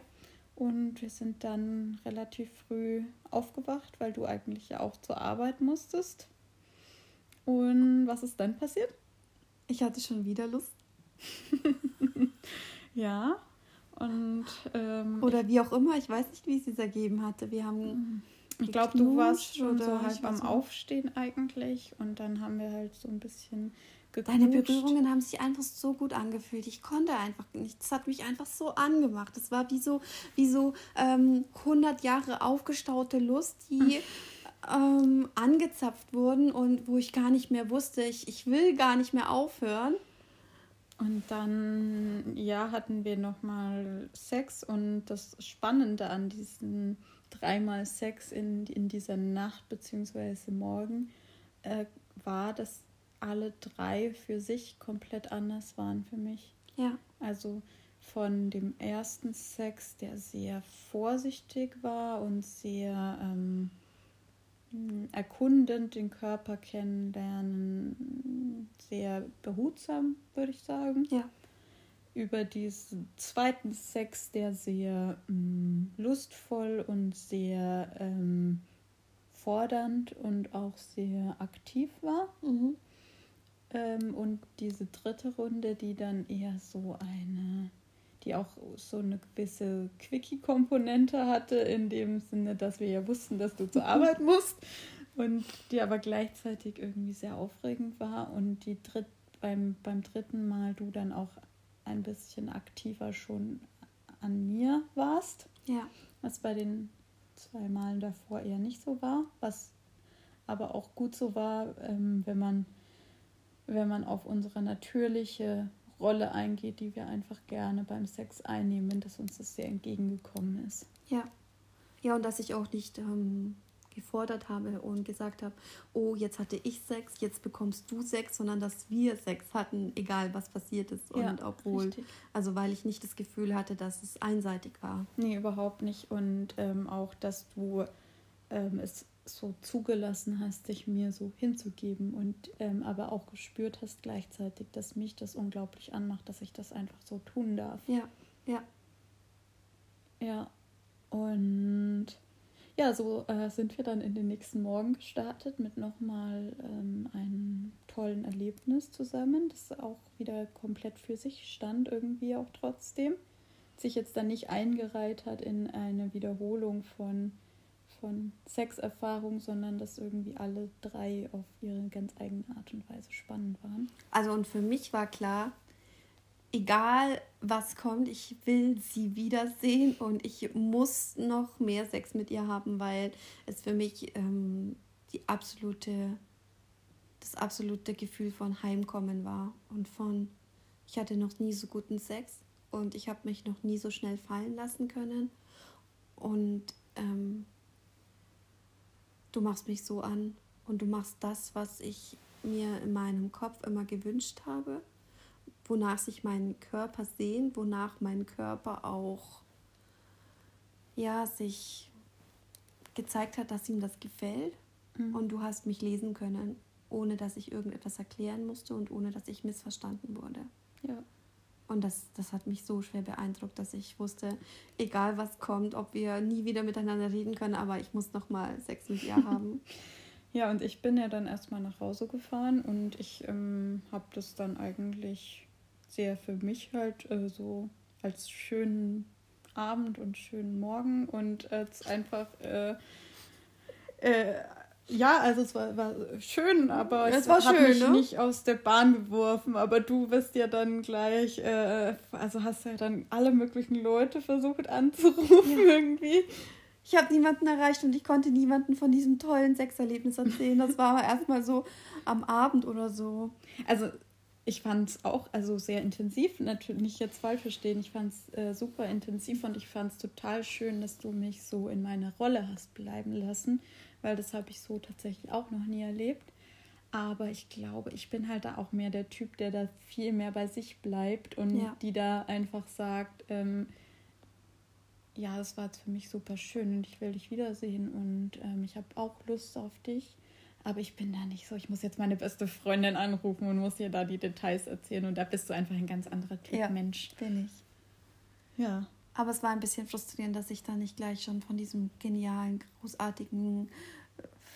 Und wir sind dann relativ früh aufgewacht, weil du eigentlich ja auch zur Arbeit musstest. Und was ist dann passiert? Ich hatte schon wieder Lust. Ja. Und ähm, Oder wie auch immer, ich weiß nicht, wie es sich ergeben hatte. Wir haben ich glaube, du warst schon so halb am. Aufstehen eigentlich. Und dann haben wir halt so ein bisschen Deine geknutscht. Berührungen haben sich einfach so gut angefühlt. Ich konnte einfach nicht. Das hat mich einfach so angemacht. Das war wie so, wie so ähm, 100 Jahre aufgestaute Lust, die ähm, angezapft wurden und wo ich gar nicht mehr wusste, ich, ich will gar nicht mehr aufhören. Und dann, ja, hatten wir nochmal Sex und das Spannende an diesen dreimal Sex in, in dieser Nacht beziehungsweise morgen äh, war, dass alle drei für sich komplett anders waren für mich. Ja, Also von dem ersten Sex, der sehr vorsichtig war und sehr ähm, erkundend den Körper kennenlernen, sehr behutsam, würde ich sagen. Ja. Über diesen zweiten Sex, der sehr ähm, lustvoll und sehr ähm, fordernd und auch sehr aktiv war. Mhm. Ähm, und diese dritte Runde, die dann eher so eine, die auch so eine gewisse Quickie-Komponente hatte, in dem Sinne, dass wir ja wussten, dass du zur Arbeit musst. Und die aber gleichzeitig irgendwie sehr aufregend war. Und die dritt, beim, beim dritten Mal du dann auch ein bisschen aktiver schon an mir warst. Ja. Was bei den zwei Malen davor eher nicht so war. Was aber auch gut so war, ähm, wenn man wenn man auf unsere natürliche Rolle eingeht, die wir einfach gerne beim Sex einnehmen, dass uns das sehr entgegengekommen ist. Ja. Ja, und dass ich auch nicht ähm, gefordert habe und gesagt habe, oh, jetzt hatte ich Sex, jetzt bekommst du Sex, sondern dass wir Sex hatten, egal was passiert ist. Ja, und obwohl, richtig. also weil ich nicht das Gefühl hatte, dass es einseitig war. Nee, überhaupt nicht. Und ähm, auch, dass du ähm, es so zugelassen hast, dich mir so hinzugeben und ähm, aber auch gespürt hast gleichzeitig, dass mich das unglaublich anmacht, dass ich das einfach so tun darf. Ja, ja. Ja, und ja, so äh, sind wir dann in den nächsten Morgen gestartet mit nochmal ähm, einem tollen Erlebnis zusammen, das auch wieder komplett für sich stand, irgendwie auch trotzdem. Sich jetzt dann nicht eingereiht hat in eine Wiederholung von, von Sexerfahrung, sondern dass irgendwie alle drei auf ihre ganz eigene Art und Weise spannend waren. Also und für mich war klar, egal was kommt, ich will sie wiedersehen und ich muss noch mehr Sex mit ihr haben, weil es für mich ähm, die absolute, das absolute Gefühl von Heimkommen war und von, ich hatte noch nie so guten Sex und ich habe mich noch nie so schnell fallen lassen können und ähm, du machst mich so an und du machst das, was ich mir in meinem Kopf immer gewünscht habe wonach sich mein Körper sehnt, wonach mein Körper auch ja sich gezeigt hat, dass ihm das gefällt. Mhm. Und du hast mich lesen können, ohne dass ich irgendetwas erklären musste und ohne dass ich missverstanden wurde. Ja. Und das, das hat mich so schwer beeindruckt, dass ich wusste, egal was kommt, ob wir nie wieder miteinander reden können, aber ich muss noch mal Sex mit ihr haben. Ja, und ich bin ja dann erstmal nach Hause gefahren und ich ähm, habe das dann eigentlich sehr für mich halt äh, so als schönen Abend und schönen Morgen und als einfach, äh, äh, ja, also es war, war schön, aber Es es, war hat schön, mich ne? nicht aus der Bahn geworfen. Aber du bist ja dann gleich, äh, also hast ja dann alle möglichen Leute versucht anzurufen irgendwie. Ich habe niemanden erreicht und ich konnte niemanden von diesem tollen Sexerlebnis erzählen. Das war aber erstmal so am Abend oder so. Also ich fand es auch also sehr intensiv, natürlich nicht jetzt falsch verstehen, ich fand es äh, super intensiv und ich fand es total schön, dass du mich so in meiner Rolle hast bleiben lassen, weil das habe ich so tatsächlich auch noch nie erlebt. Aber ich glaube, ich bin halt da auch mehr der Typ, der da viel mehr bei sich bleibt und Ja. die da einfach sagt, ähm, ja, das war jetzt für mich super schön und ich will dich wiedersehen und ähm, ich habe auch Lust auf dich. Aber ich bin da nicht so, ich muss jetzt meine beste Freundin anrufen und muss ihr da die Details erzählen und da bist du einfach ein ganz anderer Typ Ja. Mensch. Bin ich. Ja. Aber es war ein bisschen frustrierend, dass ich da nicht gleich schon von diesem genialen, großartigen.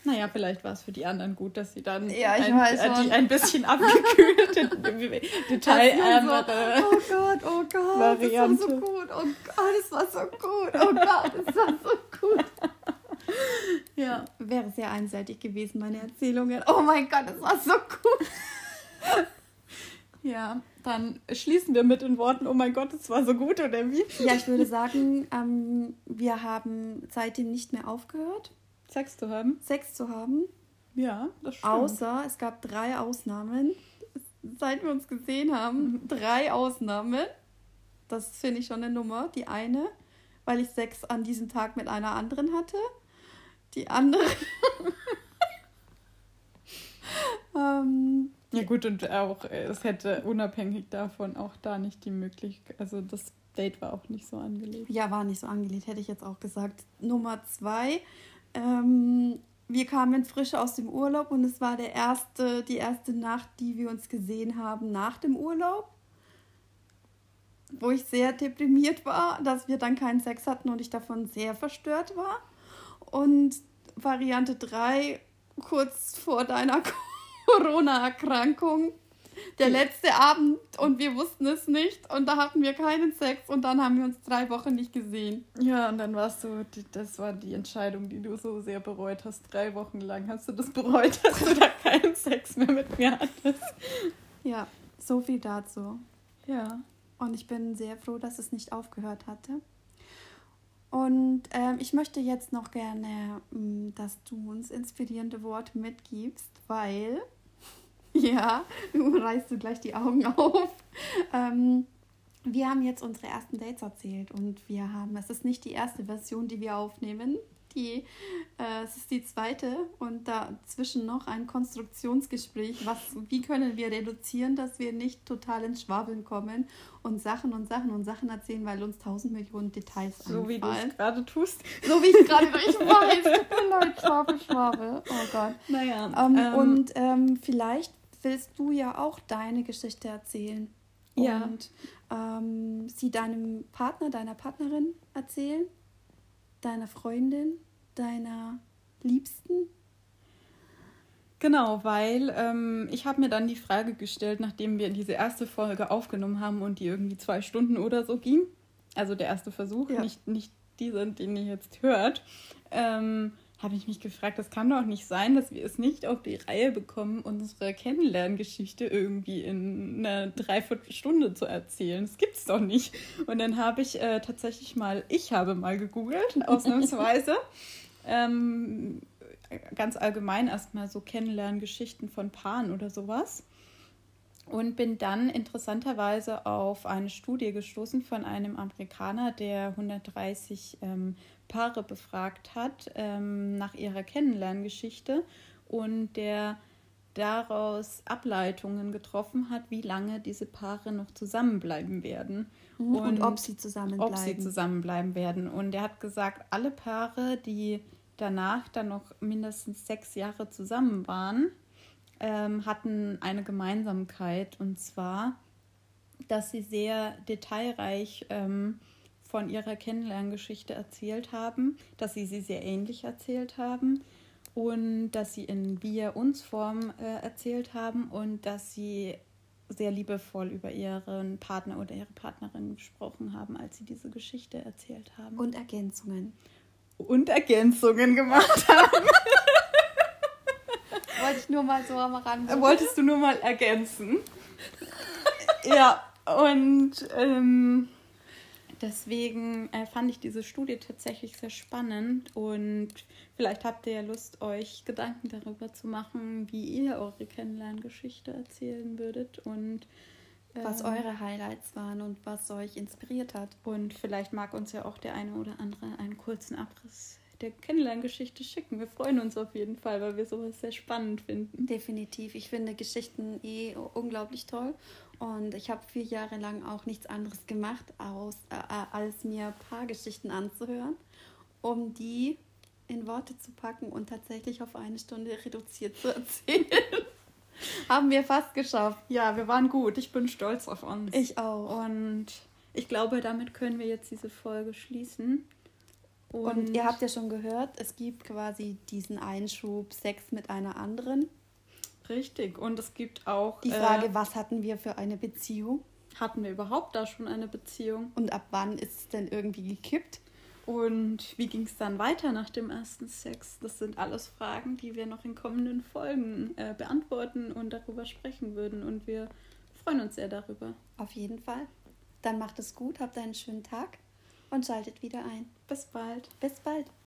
Naja, vielleicht war es für die anderen gut, dass sie dann Ja, ich ein, weiß äh, ein bisschen abgekühlte, detailärmere. Oh Gott, oh Gott, Variante. das war so gut. Oh Gott, das war so gut. Oh Gott, das war so gut. Ja. Wäre sehr einseitig gewesen, meine Erzählungen. Oh mein Gott, das war so gut. ja, dann schließen wir mit den Worten, oh mein Gott, es war so gut, oder wie? Ja, ich würde sagen, ähm, wir haben seitdem nicht mehr aufgehört, Sex zu haben? Sex zu haben. Ja, das stimmt. Außer es gab drei Ausnahmen, seit wir uns gesehen haben. Drei Ausnahmen. Das finde ich schon eine Nummer. Die eine, weil ich Sex an diesem Tag mit einer anderen hatte. Die andere. ähm, Ja gut, und auch, äh, es hätte unabhängig davon auch da nicht die Möglichkeit, also das Date war auch nicht so angelegt. Ja, war nicht so angelegt, hätte ich jetzt auch gesagt. Nummer zwei, ähm, wir kamen frisch aus dem Urlaub und es war der erste, die erste Nacht, die wir uns gesehen haben nach dem Urlaub. Wo ich sehr deprimiert war, dass wir dann keinen Sex hatten und ich davon sehr verstört war. Und Variante 3, kurz vor deiner Corona-Erkrankung, der letzte Abend und wir wussten es nicht und da hatten wir keinen Sex und dann haben wir uns drei Wochen nicht gesehen. Ja, und dann warst du, das war die Entscheidung, die du so sehr bereut hast. Drei Wochen lang hast du das bereut, dass du da keinen Sex mehr mit mir hattest. Ja, so viel dazu. Ja. Und ich bin sehr froh, dass es nicht aufgehört hatte. Und ähm, ich möchte jetzt noch gerne, mm, dass du uns inspirierende Worte mitgibst, weil ja, du reißt du gleich die Augen auf. Ähm, wir haben jetzt unsere ersten Dates erzählt und wir haben, es ist nicht die erste Version, die wir aufnehmen. Die, äh, es ist die zweite und dazwischen noch ein Konstruktionsgespräch. Was, wie können wir reduzieren, dass wir nicht total ins Schwabeln kommen und Sachen und Sachen und Sachen erzählen, weil uns tausend Millionen Details so. So wie du es gerade tust. So wie ich gerade, ich weiß, tut mir leid, Schwabel, Schwabel. Oh Gott. Naja. Ähm, ähm, und ähm, vielleicht willst du ja auch deine Geschichte erzählen. Ja. Und ähm, sie deinem Partner, deiner Partnerin erzählen, deiner Freundin, deiner Liebsten. Genau, weil ähm, ich habe mir dann die Frage gestellt, nachdem wir diese erste Folge aufgenommen haben und die irgendwie zwei Stunden oder so ging, also der erste Versuch, ja. nicht, nicht dieser, den ihr jetzt hört, ähm, habe ich mich gefragt, das kann doch nicht sein, dass wir es nicht auf die Reihe bekommen, unsere Kennenlerngeschichte irgendwie in einer Dreiviertelstunde zu erzählen. Das gibt's doch nicht. Und dann habe ich äh, tatsächlich mal, ich habe mal gegoogelt, ausnahmsweise. ähm, ganz allgemein erstmal so Kennenlerngeschichten von Paaren oder sowas. Und bin dann interessanterweise auf eine Studie gestoßen von einem Amerikaner, der 130 ähm, Paare befragt hat ähm, nach ihrer Kennenlerngeschichte und der daraus Ableitungen getroffen hat, wie lange diese Paare noch zusammenbleiben werden. Mhm, und, und ob sie zusammenbleiben. Ob sie zusammenbleiben werden. Und er hat gesagt, alle Paare, die danach dann noch mindestens sechs Jahre zusammen waren, ähm, hatten eine Gemeinsamkeit. Und zwar, dass sie sehr detailreich ähm, von ihrer Kennenlerngeschichte erzählt haben, dass sie sie sehr ähnlich erzählt haben und dass sie in Wir uns Form äh, erzählt haben und dass sie sehr liebevoll über ihren Partner oder ihre Partnerin gesprochen haben, als sie diese Geschichte erzählt haben. Und Ergänzungen. Und Ergänzungen gemacht haben. Wollte ich nur mal so am Rande. Wolltest du nur mal ergänzen? ja, und ähm, Deswegen äh, fand ich diese Studie tatsächlich sehr spannend und vielleicht habt ihr ja Lust, euch Gedanken darüber zu machen, wie ihr eure Kennenlerngeschichte erzählen würdet und äh, was eure Highlights waren und was euch inspiriert hat. Und vielleicht mag uns ja auch der eine oder andere einen kurzen Abriss der Kennenlerngeschichte schicken. Wir freuen uns auf jeden Fall, weil wir sowas sehr spannend finden. Definitiv. Ich finde Geschichten eh unglaublich toll und ich habe vier Jahre lang auch nichts anderes gemacht, aus, äh, äh, als mir Paargeschichten anzuhören, um die in Worte zu packen und tatsächlich auf eine Stunde reduziert zu erzählen. Haben wir fast geschafft. Ja, wir waren gut. Ich bin stolz auf uns. Ich auch. Und ich glaube, damit können wir jetzt diese Folge schließen. Und, und ihr habt ja schon gehört, es gibt quasi diesen Einschub Sex mit einer anderen. Richtig. Und es gibt auch. Die Frage, äh, was hatten wir für eine Beziehung? Hatten wir überhaupt da schon eine Beziehung? Und ab wann ist es denn irgendwie gekippt? Und wie ging es dann weiter nach dem ersten Sex? Das sind alles Fragen, die wir noch in kommenden Folgen äh, beantworten und darüber sprechen würden. Und wir freuen uns sehr darüber. Auf jeden Fall. Dann macht es gut, habt einen schönen Tag und schaltet wieder ein. Bis bald. Bis bald.